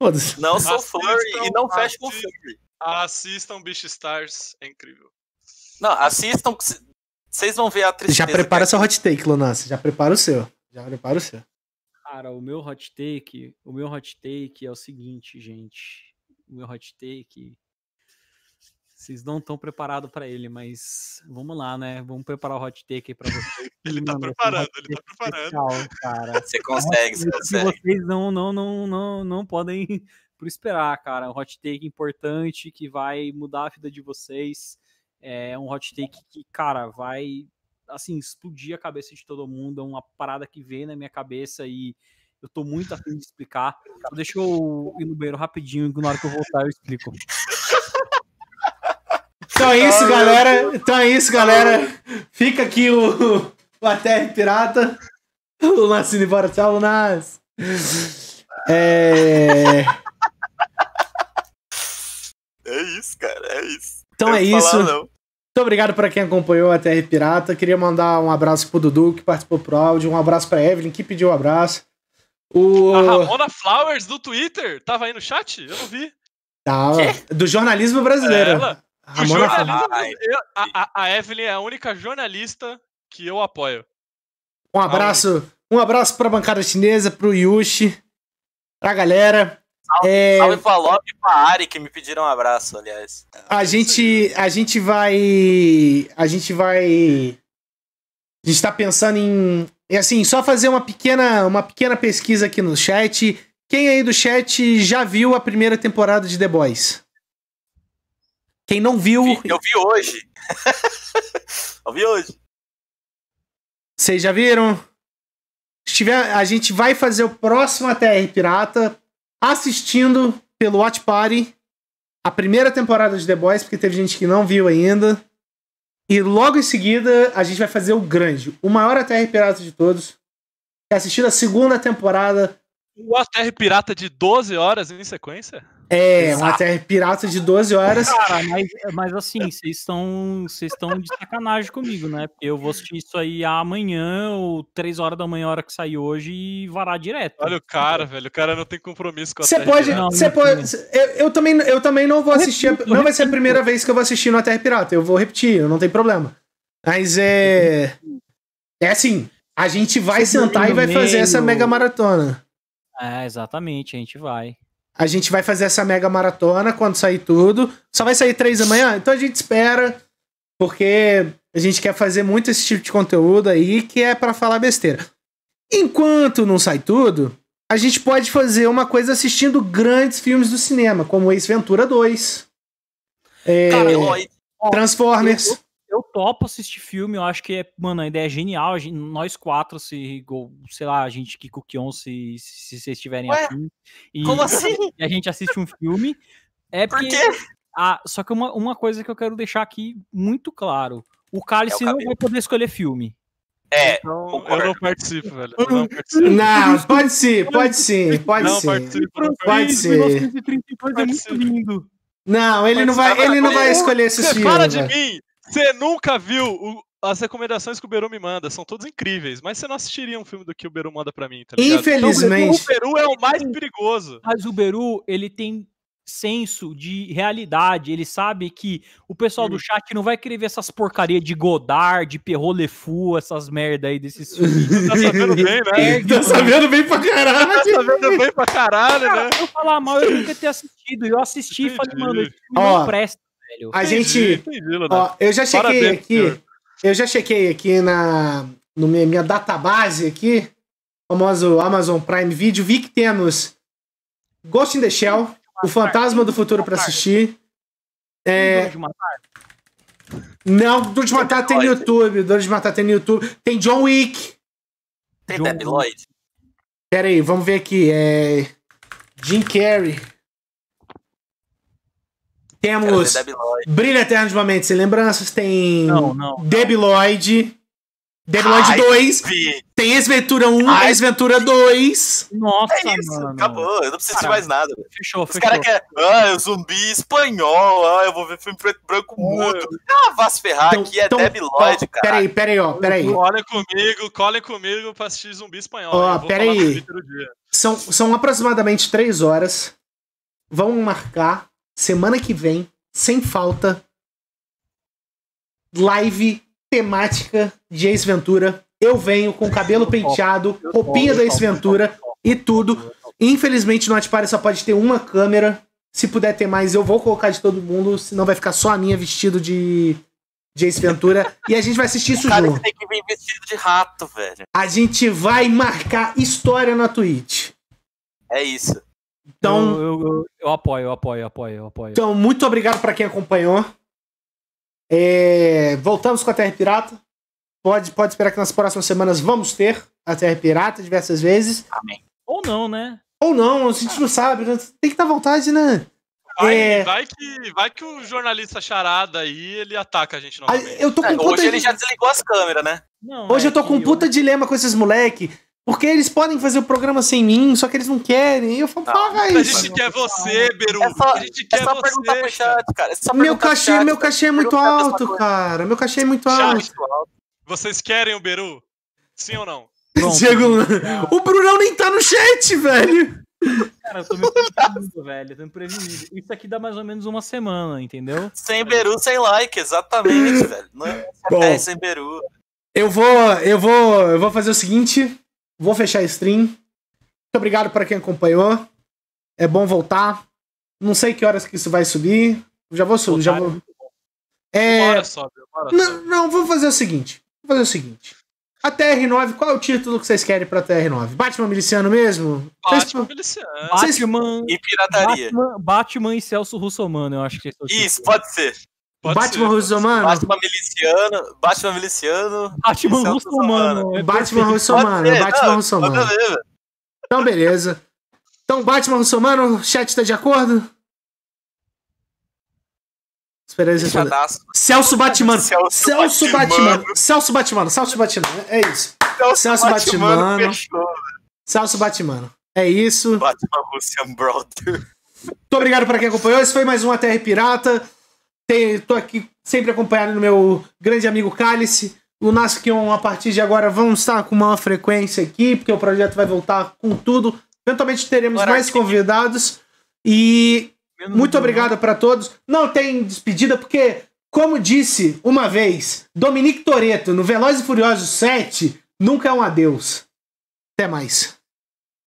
Foda-se. Não sou Assistam, furry e não fecho com furry. Assistam Beast Stars, é incrível. Não, assistam. Vocês vão ver a tristeza. Já prepara que seu hot take, Lunas. Já prepara o seu. Já prepara o seu. Cara, o meu hot take, o meu hot take é o seguinte, gente. O meu hot take. Vocês não estão preparados pra ele, mas vamos lá, né? Vamos preparar o hot take aí pra vocês. Ele tá Mano, preparando, ele tá preparando. especial, cara. Você consegue, você consegue. vocês não, não, não, não, não podem por esperar, cara. Um hot take importante que vai mudar a vida de vocês. É um hot take que, cara, vai assim, explodir a cabeça de todo mundo. É uma parada que veio na minha cabeça e eu tô muito afim de explicar. Então, deixa eu ir no banheiro rapidinho, e na hora que eu voltar eu explico. Então é isso, galera. Então é isso, galera. Fica aqui o, o ATR Pirata. O Lunas indo embora. Tchau, Lunas. É... É isso, cara, é isso. Então Não é tenho o que isso. falar, Muito obrigado para quem acompanhou a TR Pirata. Queria mandar um abraço pro Dudu, que participou pro áudio. Um abraço pra Evelyn, que pediu um abraço. O... A Ramona Flowers do Twitter tava aí no chat? Eu não vi. Tá, do jornalismo brasileiro. Ela. O Ramona jornalismo, eu- a, a- a Evelyn é a única jornalista que eu apoio. Um abraço, um abraço pra bancada chinesa, pro Yushi, pra galera. É, Salve pra e pra Ari que me pediram um abraço, aliás. a gente, a gente vai, a gente vai, a gente tá pensando em, é assim, só fazer uma pequena, uma pequena pesquisa aqui no chat. Quem aí do chat já viu a primeira temporada de The Boys? Quem não viu, Vi- Eu vi hoje. eu vi hoje. Vocês já viram? Se tiver, a gente vai fazer o próximo ATR Pirata assistindo pelo Watch Party a primeira temporada de The Boys, porque teve gente que não viu ainda. E logo em seguida a gente vai fazer o grande, o maior ATR Pirata de todos, é assistir a segunda temporada. O ATR Pirata de 12 horas em sequência? É, um ATR Pirata de 12 horas. Cara, mas, mas assim, vocês estão vocês estão de sacanagem comigo, né? Porque eu vou assistir isso aí amanhã, ou 3 horas da manhã, a hora que sair hoje, e varar direto. Olha o cara, velho. O cara não tem compromisso com a Você pode. Você não pode. Eu, eu também, eu também não vou assistir. repito, não vai ser a repito. primeira vez que eu vou assistir no ATR Pirata. Eu vou repetir, não tem problema. Mas é. É assim. A gente vai Você sentar e vai fazer essa mega maratona. É, exatamente, a gente vai. A gente vai fazer essa mega maratona quando sair tudo. Só vai sair três da manhã? Então a gente espera. Porque a gente quer fazer muito esse tipo de conteúdo aí que é pra falar besteira. Enquanto não sai tudo, a gente pode fazer uma coisa assistindo grandes filmes do cinema, como Ace Ventura 2. é, Cara, eu, Transformers. Eu topo assistir filme, eu acho que é, mano, a ideia é genial. a gente- nós quatro, se, sei lá, a gente que Kion, se, se vocês estiverem afim. E, como assim? e a gente assiste um filme. É Por porque. quê? Ah, só que uma, uma coisa que eu quero deixar aqui muito claro: o Cálice É o não vai poder escolher filme. É, Então, eu não participo, velho. Eu não participo. Não, pode sim, pode sim, pode Não sim. participo. não Pode ser. 1932 é muito lindo. Não, ele não vai, ele não vai escolher esses Você filmes. para de mim! Você nunca viu o- as recomendações que o Beru me manda. São todas incríveis. Mas você não assistiria um filme do que o Beru manda pra mim, tá ligado? Infelizmente. Então, o Beru é o mais perigoso. Mas o Beru, ele tem senso de realidade. Ele sabe que o pessoal do chat não vai querer ver essas porcaria de Godard, de Perrault Le Fou, essas merda aí desses filmes. Tá sabendo bem, né? tá sabendo bem pra caralho. Tá sabendo bem pra caralho, né? Eu falar mal, eu nunca ter assistido. Eu assisti e falei, mano, esse filme Ó, não presta, velho. A gente. entendi. Ó, eu já chequei Parabéns, aqui. senhor. Eu já chequei aqui na no minha, minha database aqui, famoso Amazon Prime Video, vi que temos Ghost in the Shell, O Fantasma do Futuro pra assistir. É, Duro de matar. não, Duro de Matar tem no. YouTube, Duro de Matar tem no YouTube. Tem John Wick. Tem John- Debbie Lloyd. Pera aí, vamos ver aqui. É, Jim Carrey. Temos. Brilho Eterno de uma Mente Sem Lembranças, tem Não, não. Debbie Lloyd. Debbie Lloyd Ai, 2. Vi. Tem Ex-Ventura 1, Ai. Ex-Ventura 2. Nossa, É isso, mano. acabou. Eu não preciso de Cara, mais nada. Fechou, Os fechou. caras querem. Ah, é zumbi espanhol. Ah, eu vou ver filme preto e branco mudo. Ah, vá se ferrar. Então- Aqui é então, Lloyd, cara. Peraí, peraí, ó, peraí. Colhem comigo, colhem comigo pra assistir zumbi espanhol. Ó, Eu vou pera falar no aí. Twitter o dia. São, são aproximadamente 3 horas. Vamos marcar semana que vem, sem falta, live temática de Ace Ventura. Eu venho com cabelo penteado, roupinha da Ace Ventura e tudo. Infelizmente no Atpare só pode ter uma câmera. Se puder ter mais, eu vou colocar de todo mundo, senão vai ficar só a minha vestido de, Ace Ventura. e a gente vai assistir isso cara junto. que tem que vir vestido de rato, velho. A gente vai marcar história na Twitch. É isso. Então, Eu, eu, eu, eu apoio, eu apoio, eu apoio, eu apoio. Então, muito obrigado para quem acompanhou. É, voltamos com a Terra Pirata. Pode, pode esperar que nas próximas semanas vamos ter a Terra Pirata diversas vezes. Amém. Ou não, né? Ou não, a gente não sabe. né? Tem que estar à vontade, né? Vai, É. vai, que, vai que o jornalista charada aí, ele ataca a gente novamente. Eu tô com É, puta hoje ele de- já desligou as câmeras, né? Não, Hoje é eu tô com um puta dilema com esses moleque. Porque eles podem fazer o programa sem mim, só que eles não querem. E eu falo, paga A isso. gente quer você, Beru. É só- a gente É quer só você. perguntar pro cara. chat, cara. É só Meu perguntar pro cachê, chat, meu cachê é muito a alto, cara. Meu cachê é muito Chat. alto. Muito alto. Vocês querem o Beru? Sim ou não? Pronto. Diego, o Brunão nem tá no chat, velho. Cara, eu tô me prevenindo, velho. Tô me prevenindo. Isso aqui dá mais ou menos uma semana, entendeu? Sem Beru, sem like, exatamente, velho. Não é Bom. é sem Beru. Eu vou, eu vou, eu vou fazer o seguinte, vou fechar a stream. Muito obrigado para quem acompanhou. É bom voltar. Não sei que horas que isso vai subir. Já vou subir, já vou. É, Bora só, Beru, bora não, não, vou fazer o seguinte. Vou fazer o seguinte. A TR9, qual é o título que vocês querem pra TR9? Batman Miliciano mesmo? Vocês- Batman miliciano. Vocês- Batman, E pirataria. Batman, Batman e Celso Russomano, eu acho que é o título. Isso, pode ser. Pode Batman ser. Russomano? Batman miliciano, Batman miliciano. Batman Celso Russomano. é Batman. Russomano, Batman Russomano. Então, beleza. Então, Batman Russomano, o chat tá de acordo? Espera aí, vocês responder. Fechadaço. Celso Batman. Celso Celso Batmano. Batman. Celso Batman. Celso Batman. É isso. Celso Batman Batmano. fechou. Celso Batman. É isso. Batman Russian Brother. Muito obrigado para quem acompanhou. Esse foi mais um ATR Pirata. Tô aqui sempre acompanhado no meu grande amigo Cálice. O Nascion, a partir de agora, vamos estar com maior frequência aqui, porque o projeto vai voltar com tudo. Eventualmente teremos mais convidados. E Menos Muito do- obrigado para todos. Não tem despedida, porque, como disse uma vez Dominique Toretto no Velozes e Furiosos 7, nunca é um adeus. Até mais.